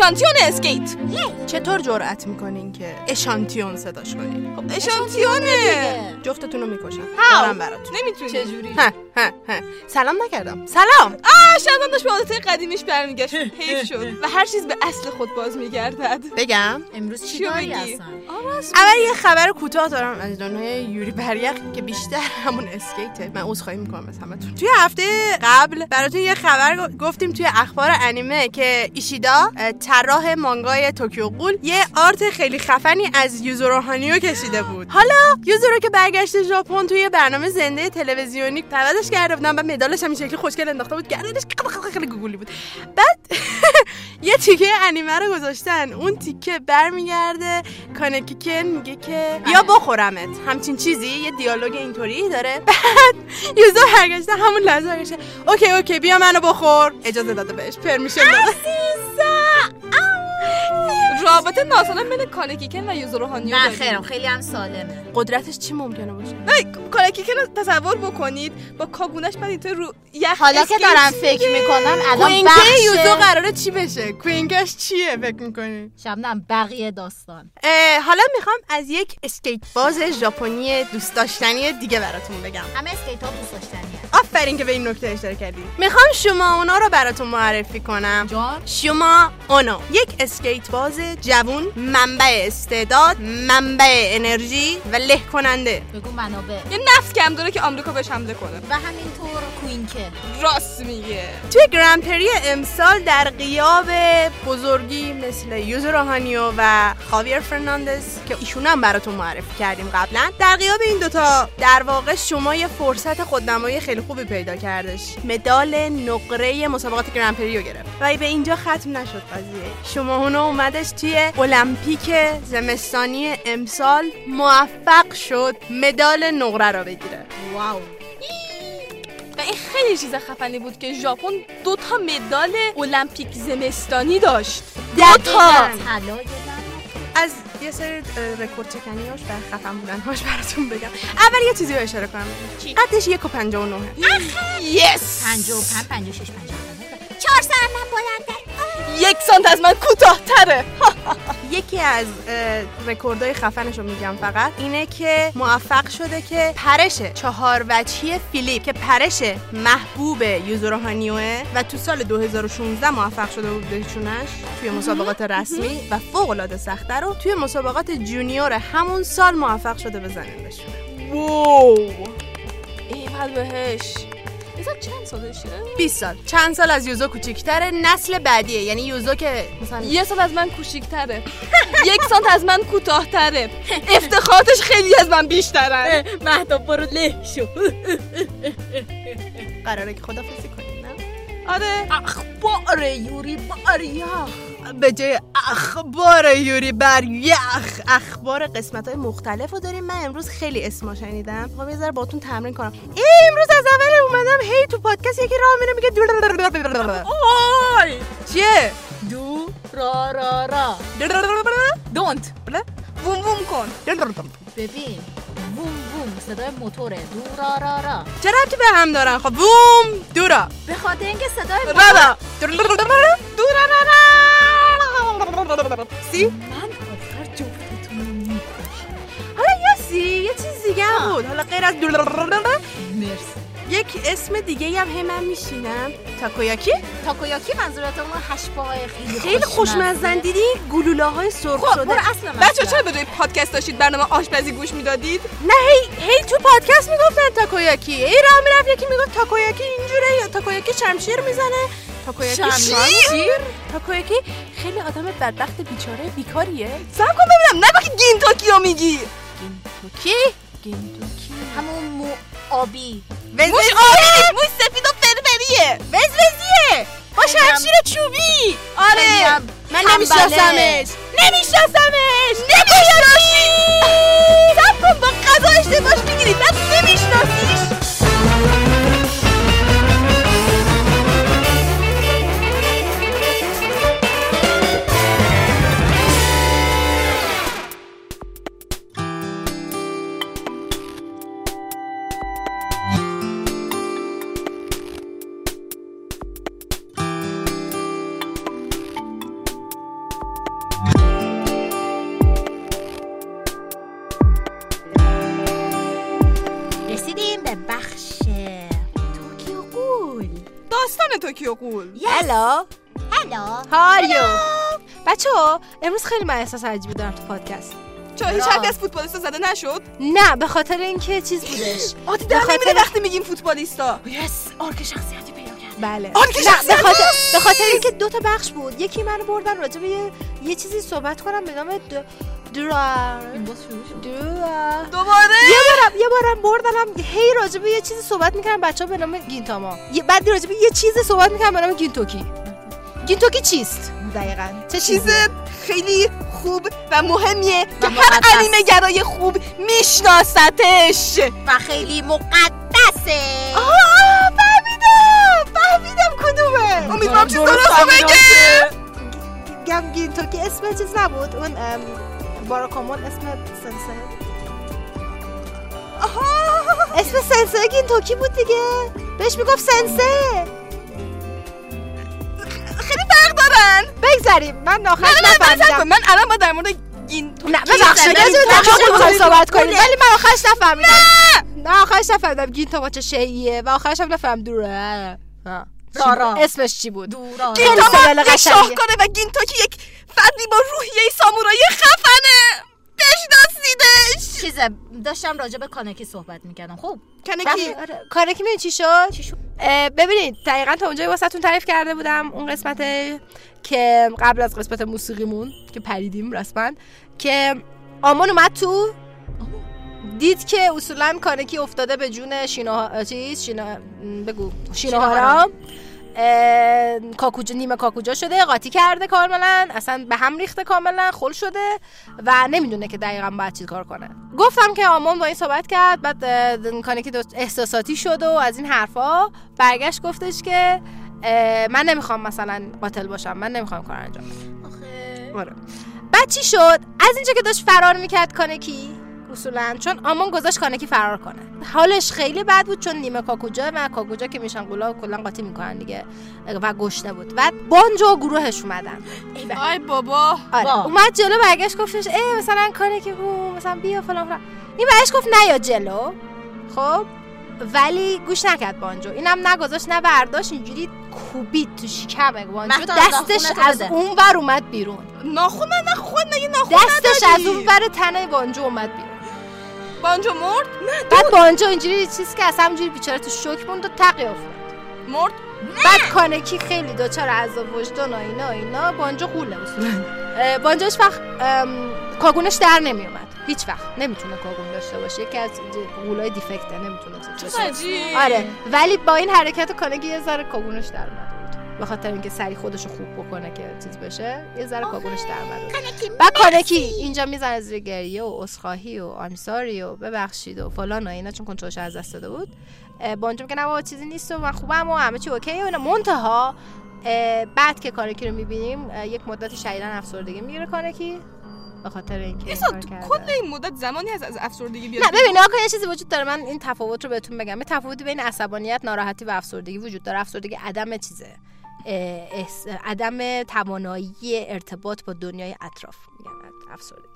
اشانتیون اسکیت. چطور جرأت می‌کنین که اشانتیون صداش کنین؟ خب اشانتیونه جفتتون رو می‌کشم. دارم براتون. نمی‌تونی چجوری؟ ها ها ها. سلام نکردم. سلام. آه! شبم داشت به عادت قدیمیش برمیگشت. حیف شد و هر چیز به اصل خود باز میگردد. بگم امروز چی داری؟ اصلا؟ اول یه خبر کوتاه دارم از دنیای یوری بریق که بیشتر همون اسکیته من عذرخواهی می‌کنم از همتون. توی هفته قبل براتون یه خبر گفتیم توی اخبار انیمه که ایشیدا طراح مانگای توکیو قول یه آرت خیلی خفنی از یوزورو هانیو کشیده بود. حالا یوزورو که برگشته ژاپن توی برنامه زنده تلویزیونی دعوتش کرده بودن و مدالش هم این شکلی خوشگل انداخته بود گردنش گوگولی بود بعد یه تیکه انیمه رو گذاشتن اون تیکه برمیگرده کانکیکن میگه که یا بخورمت همچین چیزی یه دیالوگ اینطوری داره بعد یوزو برگشته همون لحظه برگشته OK OK بیا منو بخور اجازه داده بهش permission داده رابطه ناسالم بین کانکیکن و یوزورو هانیو نه. خیرم خیلی هم سالمه. قدرتش چی ممکنه باشه؟ نه کانکیکن رو تصور بکنید. با کاگونش بعد اینطور رو یخ حالا که دارم فکر می‌کنم الان کوینکه یوزو قراره چی بشه؟ کوینکش چیه فکر می‌کنی؟ شبنم بقیه داستان. حالا می‌خوام از یک اسکیت باز ژاپنی دوست داشتنی دیگه براتون بگم. همه اسکیت ها دوست داشتنیه. آفرین که به این نکته اشاره کردی. می‌خوام شوما اونو رو براتون معرفی کنم. جان. شوما اونو یک اسکیت باز جوون منبع استعداد منبع انرژی و له کننده. بگو منابع. یه نفس کم داره که آمریکا بهش حمله کنه. و همینطور quinque. راست میگه. توی Grand Prix امسال در غیاب بزرگی مثل یوزورو هانیو و خاویر فرناندز که ایشون هم براتون معرفی کردیم قبلا در غیاب این دوتا در واقع شوما یه فرصت خودنمایی خیلی خوبی پیدا کردش. مدال نقره مسابقات Grand Prix رو گرفت. و به اینجا ختم نشد قضیه. شوما اونو اومدش توی المپیک زمستانی امسال موفق شد مدال نقره رو بگیره. واو. و این خیلی چیز خفنی بود که ژاپن دو تا مدال المپیک زمستانی داشت. دو تا از یه سری رکورد چکنیاش و خفن بودنهاش براتون بگم. اول یه چیزی رو اشاره کنم. قدش یک و پنجاه و نوهه یس 55 56 57 چهار سر من بلنده. یک سانت از من کوتاهتره. [laughs] یکی از رکوردهای خفنش رو میگم فقط. اینه که موفق شده که پرش چهار وجهی flip که پرش محبوب یوزورو هانیوه و تو سال 2016 موفق شده بود بهشونش توی مسابقات رسمی و فوق العاده سخته رو توی مسابقات junior همون سال موفق شده بزنن بشونه wow. ایول بهش چند سالشه؟ 20 سال. چند سال از یوزو کوچیکتره؟ نسل بعدیه. یعنی یوزو که مثلا یه سال از من کوچیکتره. [laughs] یک سانت از من کوتاهتره. [laughs] افتخاراتش خیلی از من بیشترن مهداب برو له شو. [laughs] قراره که خدافزی کنیم نه؟ آره. اخبار یوری باریاخ به جای اخبار یوری بر یخ. اخبار قسمت های مختلف رو داریم. من امروز خیلی اسما شنیدم. خب یه ذره باتون تمرین کنم. امروز اومدم هی تو پادکست یکی راه میره میگه آی چیه؟ دو را را را. دونت بوم بوم کن. ببین بوم بوم صدای موتوره. دو را را را. چه ربطی به هم دارن؟ خب بوم دورا به خاطر اینکه صدای رابا دورا سی؟ من آخر جفتتون رو می‌کشم. حالا یاسی یه چیز دیگه بود. حالا غیر از مرسی. یک اسم دیگه هم هی من میشینم. تاکویاکی؟ تاکویاکی منظورت اون هشبای خیلی خیلی خوشمزن دیدی؟ گلوله های سرخ خب شده. برو اصلا بچه چرا به روی پادکست داشتید برنامه آشپزی گوش می‌دادید؟ نه هی هی تو پادکست می‌گفتن تاکویاکی. ای راه می‌رفت یکی می‌گفت تاکویاکی اینجوره یا تاکویاکی شمشیر می‌زنه. تاکویاکی شمشیر؟ تاکویاکی خیلی آدم بدبخت بیچاره بیکاریه. صبر کن ببینم. نگو که گینتاکیو میگی؟ گینتوکی؟ گینتوکی. همون آبی. موش آبی! موش سفید و فرفریه وزوزیه با شمشیر چوبی! آره. من. نمیشناسمش. نمیشناسمش. نمی‌شناسی! صبر کن با غذا اشتباهش می‌گیرید من نمیشناسیش قول هلو هلو هاریو بچه ها امروز خیلی من احساس عجیبی دارم تو پادکست. چرا هیچ حرفی از فوتبالیستا زده نشد؟ نه به خاطر اینکه چیز بودش عادی در خاطر- وقتی میگیم فوتبالیستا. یس آرک شخصیتی پیدا کرد بله. آرک نه شخصیت به خاطر به خاطر اینکه دو تا بخش بود. یکی منو بردن راجع به یه, یه چیزی صحبت کنم به نام د... درار درار دوباره؟ یه بارم یه بارم بردنم هی راجع به یه چیزی صحبت می‌کردم بچه ها به نام گینتاما. یه بعد راجع به یه چیزی صحبت می‌کردم به نام گینتوکی. گینتوکی چیست؟ دقیقا. چه چیز خیلی خوب و مهمیه که هر. انیمه گرای خوب میشناستش و خیلی مقدسه. آه فهمیدم فهمیدم کدومه. امیدوارم چیز درست بگه. گم گینتوکی اسم چیز نبود. اون باراکامون اسم sensei. اسم sensei گینتوکی بود دیگه. بهش می‌گفت سنسه. خیلی فرق دارن. بگذاریم من آخرش نه نه من نفهمیدم. من الان با در مورد این نه ببخشید. این می‌خوایم صحبت کنیم. کنه. ولی من آخرش نفهمیدم. نه! آخرش نفهمیدم. گینتا با چه شیعیه. و آخرش هم نفهم دوره. ها. دارا. اسمش چی بود؟ دورا خیلی قشنگه. شاهکاره و گینتاکی یک فردی با روحیه سامورایی خفنه. بشناسیدش. چیزه داشتم راجع به کانکی صحبت می‌کردم. خب کنکی آره. می‌دونی چی شد؟ ببینید دقیقا تا اونجایی واسهتون تعریف کرده بودم اون قسمت که قبل از قسمت موسیقیمون که پریدیم رسما که آمان اومد تو دید که اصولا کانکی افتاده به جون شینا چیز؟ شینا بگو. شیناهارا. اه، کاکوجا نیمه کاکوجا شده قاطی کرده کاملا اصلا به هم ریخته کاملا خل شده و نمی‌دونه که دقیقا باید چی کار کنه. گفتم که آمون با این صحبت کرد بعد کانکی احساساتی شد و از این حرفا برگشت گفتش که من نمی‌خوام مثلا قاتل باشم من نمی‌خوام کار انجام بدم. آره. بعد چی شد؟ از اینجا که داشت فرار می‌کرد کانکی اصولا چون آمون گذاشت کانکی فرار کنه. حالش خیلی بد بود چون نیمه کاکوجا و کاکوجا که میشن قولا کلا قاطی می‌کنن دیگه و گشنه بود. بعد بانجو و گروهش اومدن. آی بابا. آره. اومد جلو برگشت گفتش ای مثلا کانکی کو مثلا بیا فلان فلان. این گفت نیا جلو. خب ولی گوش نکرد بانجو. اینم نگذاشت نه برداشت اینجوری کوبید تو شکم بانجو. دستش از. اون ور اومد بیرون. ناخون من نه خود نه یه ناخون دستش. از اون ور تنه بانجو اومد بیرون. بانجو مرد؟ بعد بانجو اینجوری چیز که اصلا اینجوری بیچاره تو شوک موند و تقی افتاد. مرد؟ بعد کانکی خیلی دچار عذاب وجدان و اینا اینا بانجو قوله اصولا اه، بانجو هیچ وقت کاگونش در نمی اومد هیچ وقت. نمی‌تونه کاگون داشته باشه. یکی از قولای دیفکته نمی‌تونه. آره. ولی با این حرکت کانکی یه ذره کاگونش در اومد. به خاطر اینکه سری خودش رو خوب بکنه که چیز بشه یه ذره کاگونش در. بعد کانکی اینجا می‌زنه زیر گریه و اسخاهی و آمساری و ببخشید و فلان و اینا چون کنترلش از دست داده بود. اه، بانجو میگه نه بابا چیزی نیست و من خوبم و همه چی اوکیه و منتها بعد که کانکی رو می‌بینیم یک مدتی شدیدن افسردگی می‌گیره کانکی به خاطر اینکه این. کل این مدت زمانی هست از افسردگی بیاد نه ببین کن یه چیزی وجود داره. من این تفاوت رو بهتون بگم. یه تفاوتی بین عصبانیت ناراحتی و افسردگی وجود داره. افسردگی عدم چیزه. عدم توانایی ارتباط با دنیای اطراف میگن افسردگی.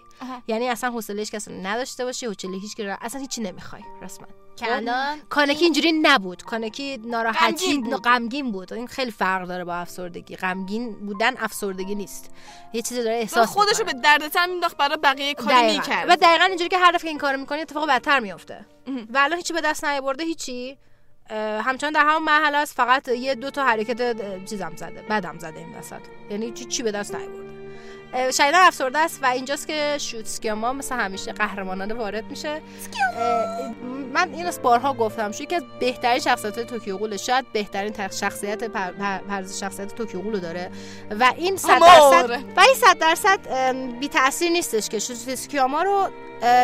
یعنی اصلا حوصله کسی نداشته باشی حوصله هیچ رو- اصلا هیچی نمی‌خوای رسما که الان کانکی اینجوری نبود. کانکی ناراحتی غمگین بود. بود. این خیلی فرق داره با افسردگی. غمگین بودن افسردگی نیست. یه چیزی داره احساس خودش رو می‌کنه. به دردسر مینداخت برای بقیه کاری. می‌کرد. و دقیقا اینجوری که هر دفعه این کارو می‌کنی اتفاق بدتر میفته و الان هیچی به دست نیاورده هیچی. همچنان در همون مرحله است فقط یه دو تا حرکت چیزم زده بدم زده این وسط. یعنی چی چی به دست نیاورده اه، شدیداً افسرده است و اینجاست که شوتسکیاما مثل همیشه قهرمانانه وارد میشه. من این از بارها گفتم شو یکی از بهترین شخصیت Tokyo Ghoul ه شاید بهترین شخصیت پر- شخصیت Tokyo Ghoul و داره. و این صد آمار. درصد و این صد درصد بی تاثیر نیستش که شو تسکیاما رو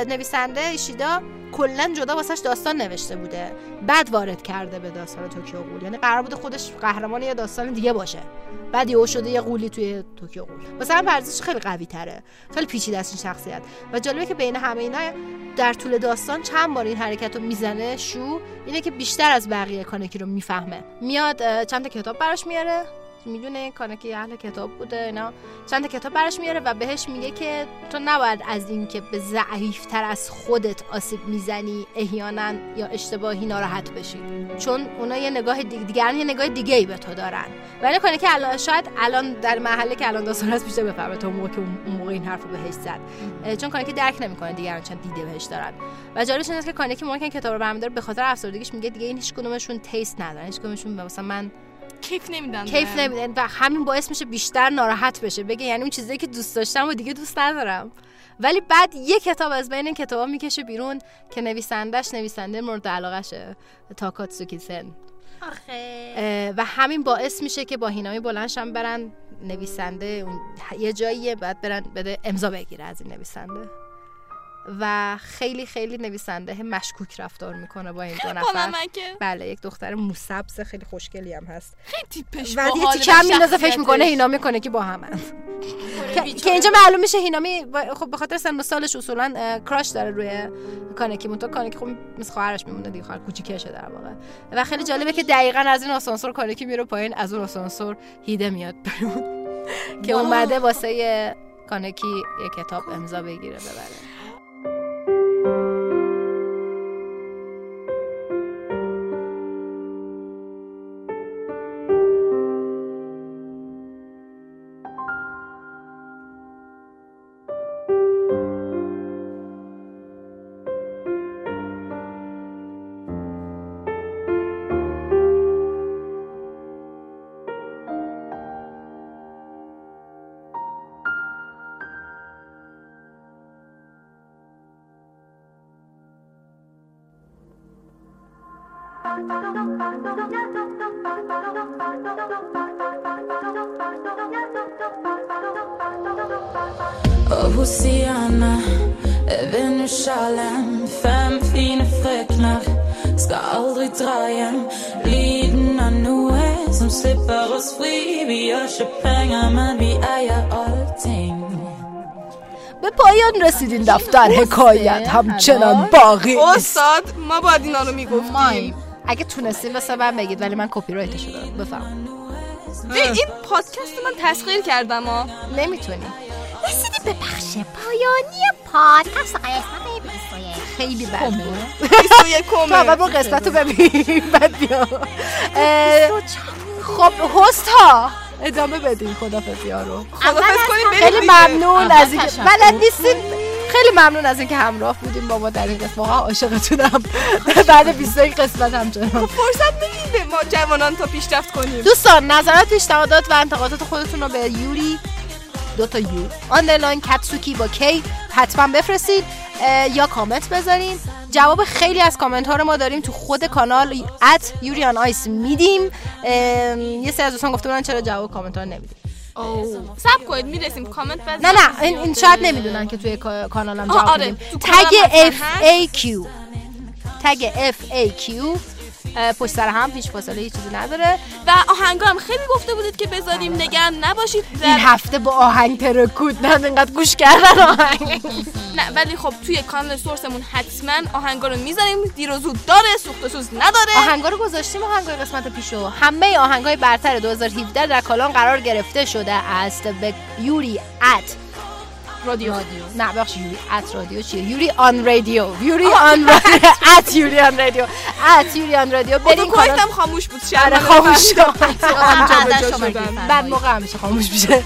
نویسنده ایشیدا کلا جدا واسش داستان نوشته بوده. بعد وارد کرده به داستان Tokyo Ghoul یعنی قرار بوده خودش قهرمان یه داستان دیگه باشه. بعد یهو شده یه ghoul ی توی Tokyo Ghoul مثلا پرزش خیلی قوی تره. خیلی پیچیده است این شخصیت. و جالبه که بین همه اینا در طول داستان چند بار این حرکت رو می‌زنه شو اینه که بیشتر از بقیه کانکی رو می‌فهمه. میاد چند تا کتاب براش میاره. می‌دونه یه اهل کتاب بوده اینا. چند تا کتاب براش میاره و بهش میگه که تو نباید از این که به ضعیفتر از خودت آسیب می‌زنی احیانا یا اشتباهی ناراحت بشی. چون اونا یه نگاه دیگه دیگران یه نگاه دیگه ای به تو دارن. ولی کنه که الان شاید الان در محله که الان داستان هست بیشتر بفهمه تا اون موقع که اون موقع این حرفو بهش زد. چون کانکی درک نمی‌کنه دیگران چند دیده بهش دارن. و جالبش اینه که موقع که کتاب رو برمی‌داره به خاطر افسردگیش میگه دیگه این هیچ کدومشون تیست ندارن هیچ کدومشون مثلا من کیف نمیدن کیف. نمیدن و همین باعث میشه بیشتر ناراحت بشه. بگه یعنی اون چیزایی که دوست داشتم و دیگه دوست ندارم. ولی بعد یه کتاب از بین این کتابا می‌کشه بیرون که نویسندش نویسنده مورد علاقشه تاکاتسوکی سن. اه، و همین باعث میشه که با هینامی بلندشم برن نویسنده اون یه جاییه بعد برن بده امضا بگیره از این نویسنده. و خیلی خیلی نویسنده مشکوک رفتار می‌کنه با این دو با نفر. بله یک دختر موسبز خیلی خوشگلی هم هست. خیلی تیپش و یه تیکه هم میندازه فکر. می‌کنه هینا می‌کنه که با همن که, که اینجا معلوم میشه هینامی خب به خاطر سن و سالش اصولا کراش داره روی کانکی مونتا کانکی خب مثل خواهرش میمونه دیگه خواهر کوچیکشه در واقع. و خیلی جالبه که دقیقا از این آسانسور کانکی میره پایین از اون آسانسور هیده میاد بیرون. [laughs] که اومده واسه کانکی یه کتاب امضا بگیره ببره. رسیدین دفتر حکایت همچنان باقی است. استاد ما باید اینا رو می‌گفتیم. اگه تونستین واسه من بگید ولی من کپی رایتشو دارم بفهم این پادکست من تسخیر کردم ها نمی‌تونی. رسیدی به بخش پایانی پادکست قسمت 21 خیلی بده بیست و [laughs] تو اول برو قسمت رو ببین بعد بیا. اه، خب هست ها ادامه بدین خدافزی ها رو. خدافز کنیم بریم خیلی. ممنون از اینکه. بلد نیستین. خیلی ممنون از اینکه همراه بودیم با ما در این قسمت واقعا عاشقتونم. بعد 21 قسمت همچنان فرصت بدین به ما جوانان تا پیشرفت کنیم. دوستان نظرات پیشنهادات و انتقادات خودتون رو به یوری دو تا U underline کتسوکی با K حتما بفرستید یا کامنت بذارین. جواب خیلی از کامنت ها رو ما داریم تو خود کانال at Yuri on Ice میدیم. یه سری از دوستان گفته بودن چرا جواب کامنت ها نمیدیم. سب کنید می‌رسیم. کامنت بزنید. نه نه این, این شاید نمی‌دونن که توی کا- کانالم جواب آره، تگ کانالم F حتما A Q. تگ F A Q. اه، پشت سر هم هیچ فاصله هیچ چیزی نداره. و آهنگا هم خیلی گفته بودید که بذاریم نگران نباشید. این در... هفته با آهنگ ترکود نه اینقدر گوش کردن آهنگ. نه ولی خب توی کانال سورسمون حتما آهنگا رو می‌ذاریم. دیر و زود داره سوخت و سوز نداره. آهنگا رو گذاشتیم آهنگای قسمت پیشو همه آهنگای برتر 2017 در کالان قرار گرفته شده است. به یوری at رادیو نه ببخشید یوری at رادیو چیه یوری on رادیو یوری on at یوری on رادیو at یوری on رادیو کانال هم خاموش بود آره شرمنده خاموش. بعد موقع همیشه خاموش میشه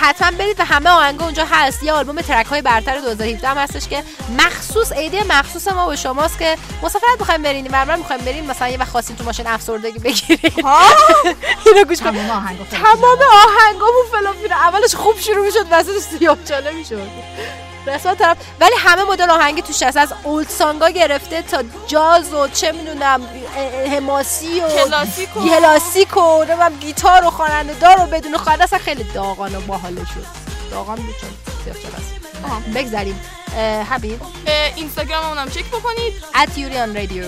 حتما برید و همه آهنگا اونجا هست یه آلبوم track های برتر 2017 هم هستش که مخصوص عیده مخصوص ما به شماست که مسافرت می‌خوایم برین برنامه می‌خوایم برین مثلا یه وقت خواستین تو ماشین افسردگی بگیرید اینو گوش کن تمام آهنگا تمام آهنگامون فلافل اولش خوب شروع می‌شد وسطش سیاه چاله می‌شد رسما طرف. ولی همه مدل آهنگی توش هست. از اولد سانگا گرفته تا جاز و چه می‌دونم حماسی و کلاسیک و- گیتار و خواننده دار و بدون خواننده. اصلا خیلی داغان و باحاله شد. داغان بود چون اه، حبیب. اه، اینستاگراممون هم چک بکنید. At یوریان رادیو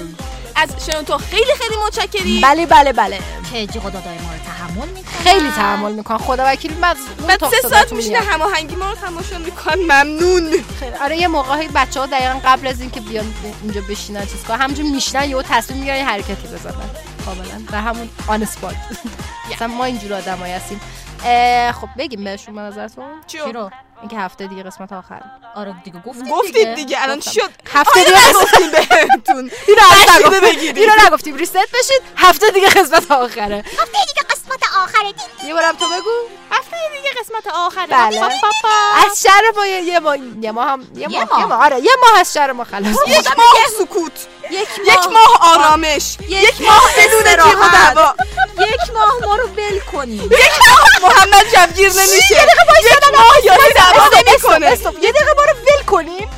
از شنوتو خیلی خیلی متشکریم. بله بله بله. که جیغ و دادای ما رو تحمل می‌کنن. خیلی تحمل می‌کنن. خدا وکیل بعد بعد سه ساعت میشینه. هماهنگی ما رو تماشا می‌کنن. ممنون. خیلی. آره یه موقعی بچه ها دقیقا قبل از اینکه بیان اینجا بشینن چیز کنن همونجور میشنن یهو تصمیم می‌گیرن یه حرکتی بزنن. کاملا. و همون آن اسپات مثلا ما اینجور آدمایی هستیم. خب بگیم بهشون به نظرتون. چیو؟ چی رو اینکه هفته دیگه قسمت آخر. آره دیگه گفتیم گفتید دیگه. الان. شد. هفته دیگه قسمت گفتیم بهتون. اینو نگفتیم. بگیرید. اینو نگفتیم. ریست بشید. هفته دیگه قسمت آخره. هفته دیگه قسمت آخره. یه بارم تو بگو. هفته دیگه قسمت آخره. بله. از شر ما یه یه ماه یه ماه هم یه یه یه. ماه. آره یه ماه از شر ما خلاص یک ماه سکوت. یک یک ماه آرامش. یک ماه بدون تیغ و. دعوا یک ماه ما رو ول کنیم یک ماه محمد جوگیر نمیشه. یک ماه یاری دعوا نمی‌کنه یه دقیقه ما رو ول کنیم.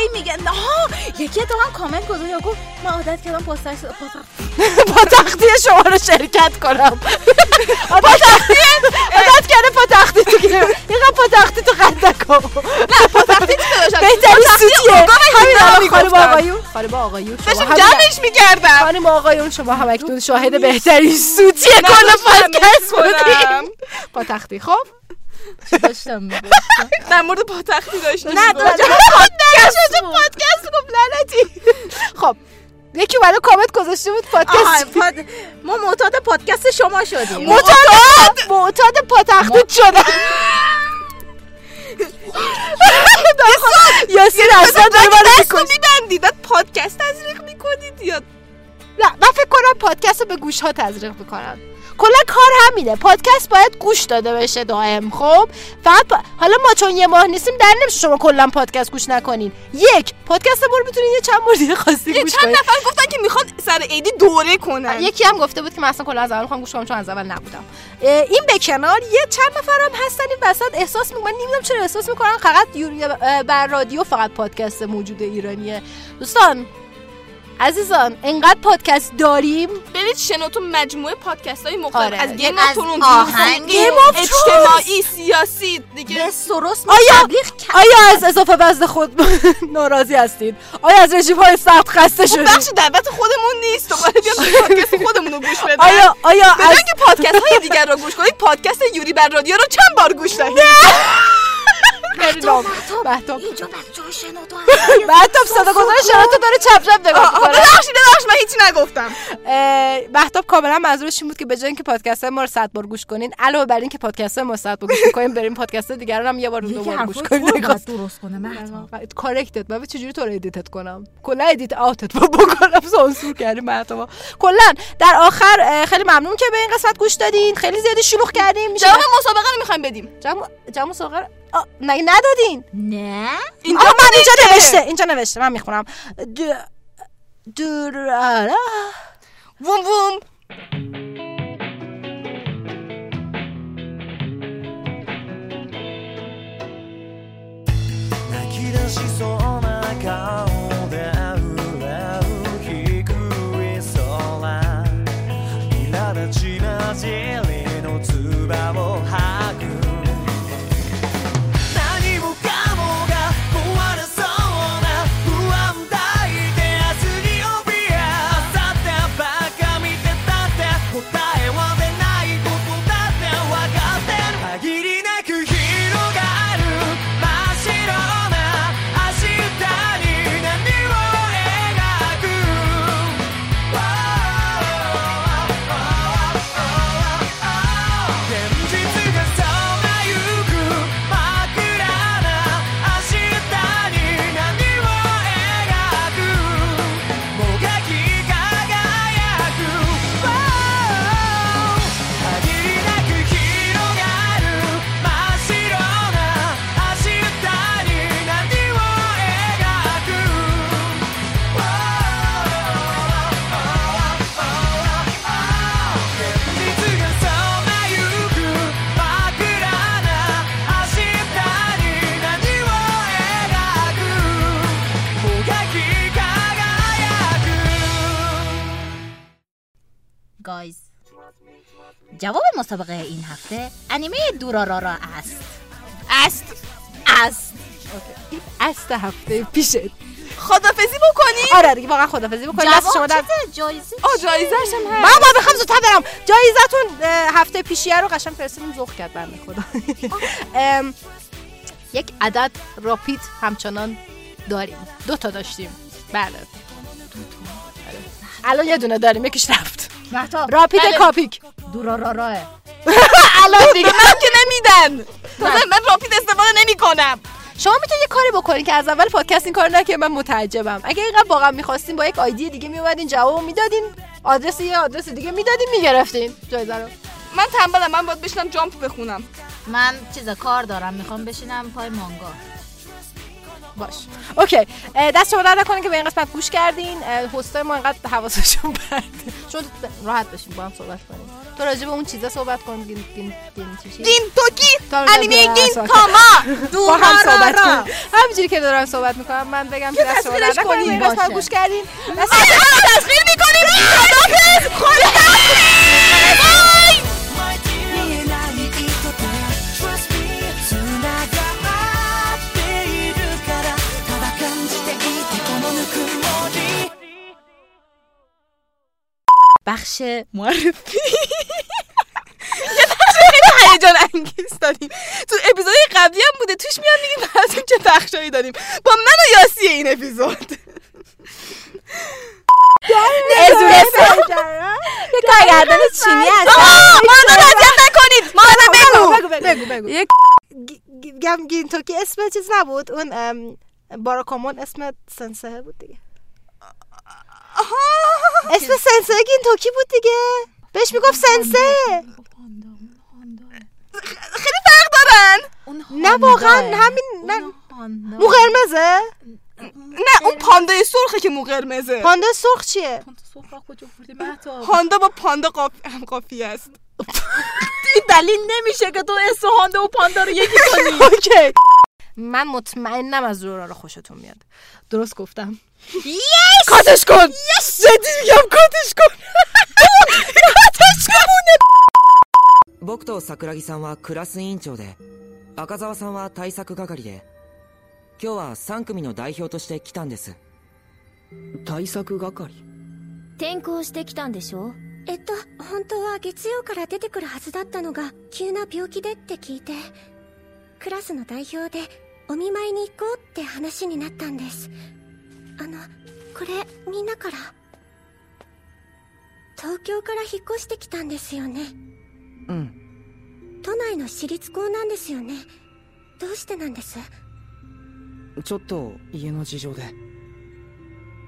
هی میگن. ها یکی تو من کامنت گذاشت یا گفت من عادت کردم پستر با تختی شما رو شرکت کنم. [laughs] با تختی عادت کرده با تختی تو گیره اینقدر با تختی تو قد نکن بهترین سوتیه. همین الان خانم. آقایون. خانم آقایون شما داشتم جمعش می‌کردم. خانم آقایون شما هم اکنون شاهد بهترین سوتیه کل پادکست بودیم با تختی خب؟ داشتم در مورد پاتختی داشتیم نه می‌گفتم. داشتم پادکست پادکست گفت لعنتی. خب یکی برای کامنت گذاشته بود پادکست. پاد... ما معتاد پادکست شما شدیم. معتاد معتاد پاتختی شدم یاسین اصلا داره من میبندید پادکست تزریق می‌کنید یا نه من فکر کنم پادکست رو به گوش ها تزریق می‌کنن کلا کار همینه. پادکست باید گوش داده بشه دائم خب؟ فقط پا- حالا ما چون یه ماه نیستیم در نمیشه شما کلا پادکست گوش نکنین. یک پادکست ما رو می‌تونین یه چند بار دیگه یه گوش چند نفر گفتن که می‌خوان سر عیدی دوره کنن. یکی هم گفته بود که من اصلا کلا از اول می‌خوام گوش کنم چون از اول نبودم. این به کنار یه چند نفرم هستن این وسط احساس می‌کنن نمی‌دونم چرا احساس می‌کنن فقط بر رادیو فقط پادکست موجود ایرانیه. دوستان عزیزان انقدر پادکست داریم؟ برید شنوتون مجموعه پادکست های مختلف. آره. از گیم از آف ترونز آهنگ گیم of اجتماعی سیاسی دیگه. به سروس آیا- آیا از اضافه وزن خود [laughs] ناراضی هستید؟ آیا از رژیم های سخت خسته خب شدید؟ بخش دعوت خودمون نیست. دوباره بیام پادکست خودمون رو گوش بدن آیا آیا از پادکست های دیگر رو گوش کنید پادکست یوری بر رادیو رو چند بار گوش دهید [laughs] خیلی نام [laughs] بهتاب اینجا بچه ها شنوتو بهتاب صدا گذاره شنوتو داره چپ چپ نگاه می‌کنه. ببخشید ببخشید من هیچی نگفتم. بهتاب کاملا منظورش این بود که به جای اینکه پادکست ما رو 100 بار گوش کنین علاوه بر اینکه پادکست ما رو 100 بار گوش کنین بریم پادکست دیگر رو هم یه بار دو بار گوش کنین. درست کنه مهتاب. کارکتت من چجوری تو رو edit ت کنم؟ کلا edit out ت بکنم سانسور کردیم مهتاب کلا در آخر خیلی ممنون که به این قسمت گوش دادین. خیلی زیادی شلوغ کردیم. جواب مسابقه رو می‌خوایم بدیم. جمع ساغر آه، مگه ندادین. نه؟ اینجا من اینجا نوشته. اینجا نوشته من می‌خونم. د... درارا ووم ووم گایز جواب مسابقه این هفته انیمه دورارارا است. است. است. است هفته پیشت خدافزی بکنی؟ آره دیگه واقعا خدافظی بکنید دست شما جواب در جایزه آه جایزش هم من هست باید بخوام زودتر برم. جایزتون هفته پیشیه رو قشنگ فرستادیم ذوق کرد بنده خدا. [laughs] یک عدد راپید همچنان داریم. دو تا داشتیم. بله. الان یه دونه داریم یکیش رفت. محتاب راپید بله. کاپیک. دورا را راه. [laughs] الان دیگه. من که نمیدن. من راپید استفاده نمی کنم شما می‌تونید یه کاری بکنین که از اول پادکست این کار نکه من متعجبم. اگه اینقدر واقعا می‌خواستین با یک آیدی دیگه میومدین جواب می‌دادین آدرس یه آدرس دیگه می‌دادین می‌گرفتین. جایزه رو من تنبلم. من باید بشنم جامپ بخونم. من چیز کار دارم. می‌خوام بشینم پای مانگا. باش. اوکی. دست شما در نکنه که به این قسمت گوش کردین. هستای ما اینقدر حواسشون پرته چون راحت بشین با هم صحبت کنیم. تو راجع به اون چیزا صحبت کن. گین گین گین چیشی؟ گین توکی انیمه گین کاما. با هم صحبت. کنیم همینجوری که دارم صحبت می‌کنم من بگم که دست شما در تصویرش نکنه. این قسمت. گوش کردین. دست تصویر می‌کنیم. خدافظ بخش معرفی هیجان انگیز داریم تو اپیزود قبلی هم بوده توش میاد میگیم براتون چه بخشایی داریم با من و یاسی این اپیزود یه کارگردان چینی هست ما رو اذیت نکنید ما رو بگو بگو بگو گم گین توکی اسم چیز نبود اون ام، باراکامون اسم sensei بود دیگه اسم sensei گین توکی بود دیگه. بهش می‌گفت sensei خیلی فرق دارن. نه واقعا همین نه. مو قرمزه؟ نه اون پاندای سرخه که مو قرمزه. پاندا سرخ چیه؟ پاندا با پاندا قاف... هم قافیه است. این دلیل نمیشه که تو اسم هاندا و پاندا رو یکی کنی. [laughs] okay. من مطمئنم از زورا رو خوشتون میاد. درست گفتم. Yes! Koteschkun! Yes! 僕と桜木さんはクラス委員長で、赤澤さんは対策係で、今日は3組の代表として来たんです。対策係転校してきたんでしょえっと、本当は月曜から出てくるはずだったのが、急な病気でって聞いて、クラスの代表でお見舞いに行こうって話になったんです。あのこれみんなから。東京から引っ越してきたんですよね。うん。都内の私立校なんですよね。どうしてなんです？ちょっと家の事情で。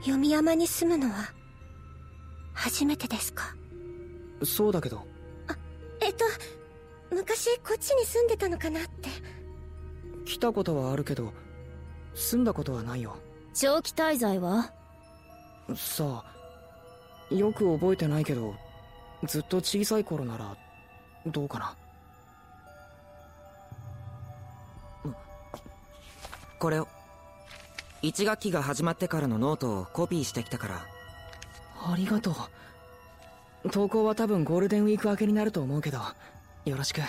読山に住むのは。初めてですか？そうだけど。えっと昔こっちに住んでたのかなって。来たことはあるけど住んだことはないよ長期滞在は？さあよく覚えてないけどずっと小さい頃ならどうかな？うん。これを。1学期が始まってからのノートをコピーしてきたから。ありがとう。投稿は多分ゴールデンウィーク明けになると思うけどよろしく。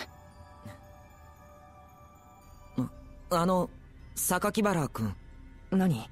うん。あの榊原君何？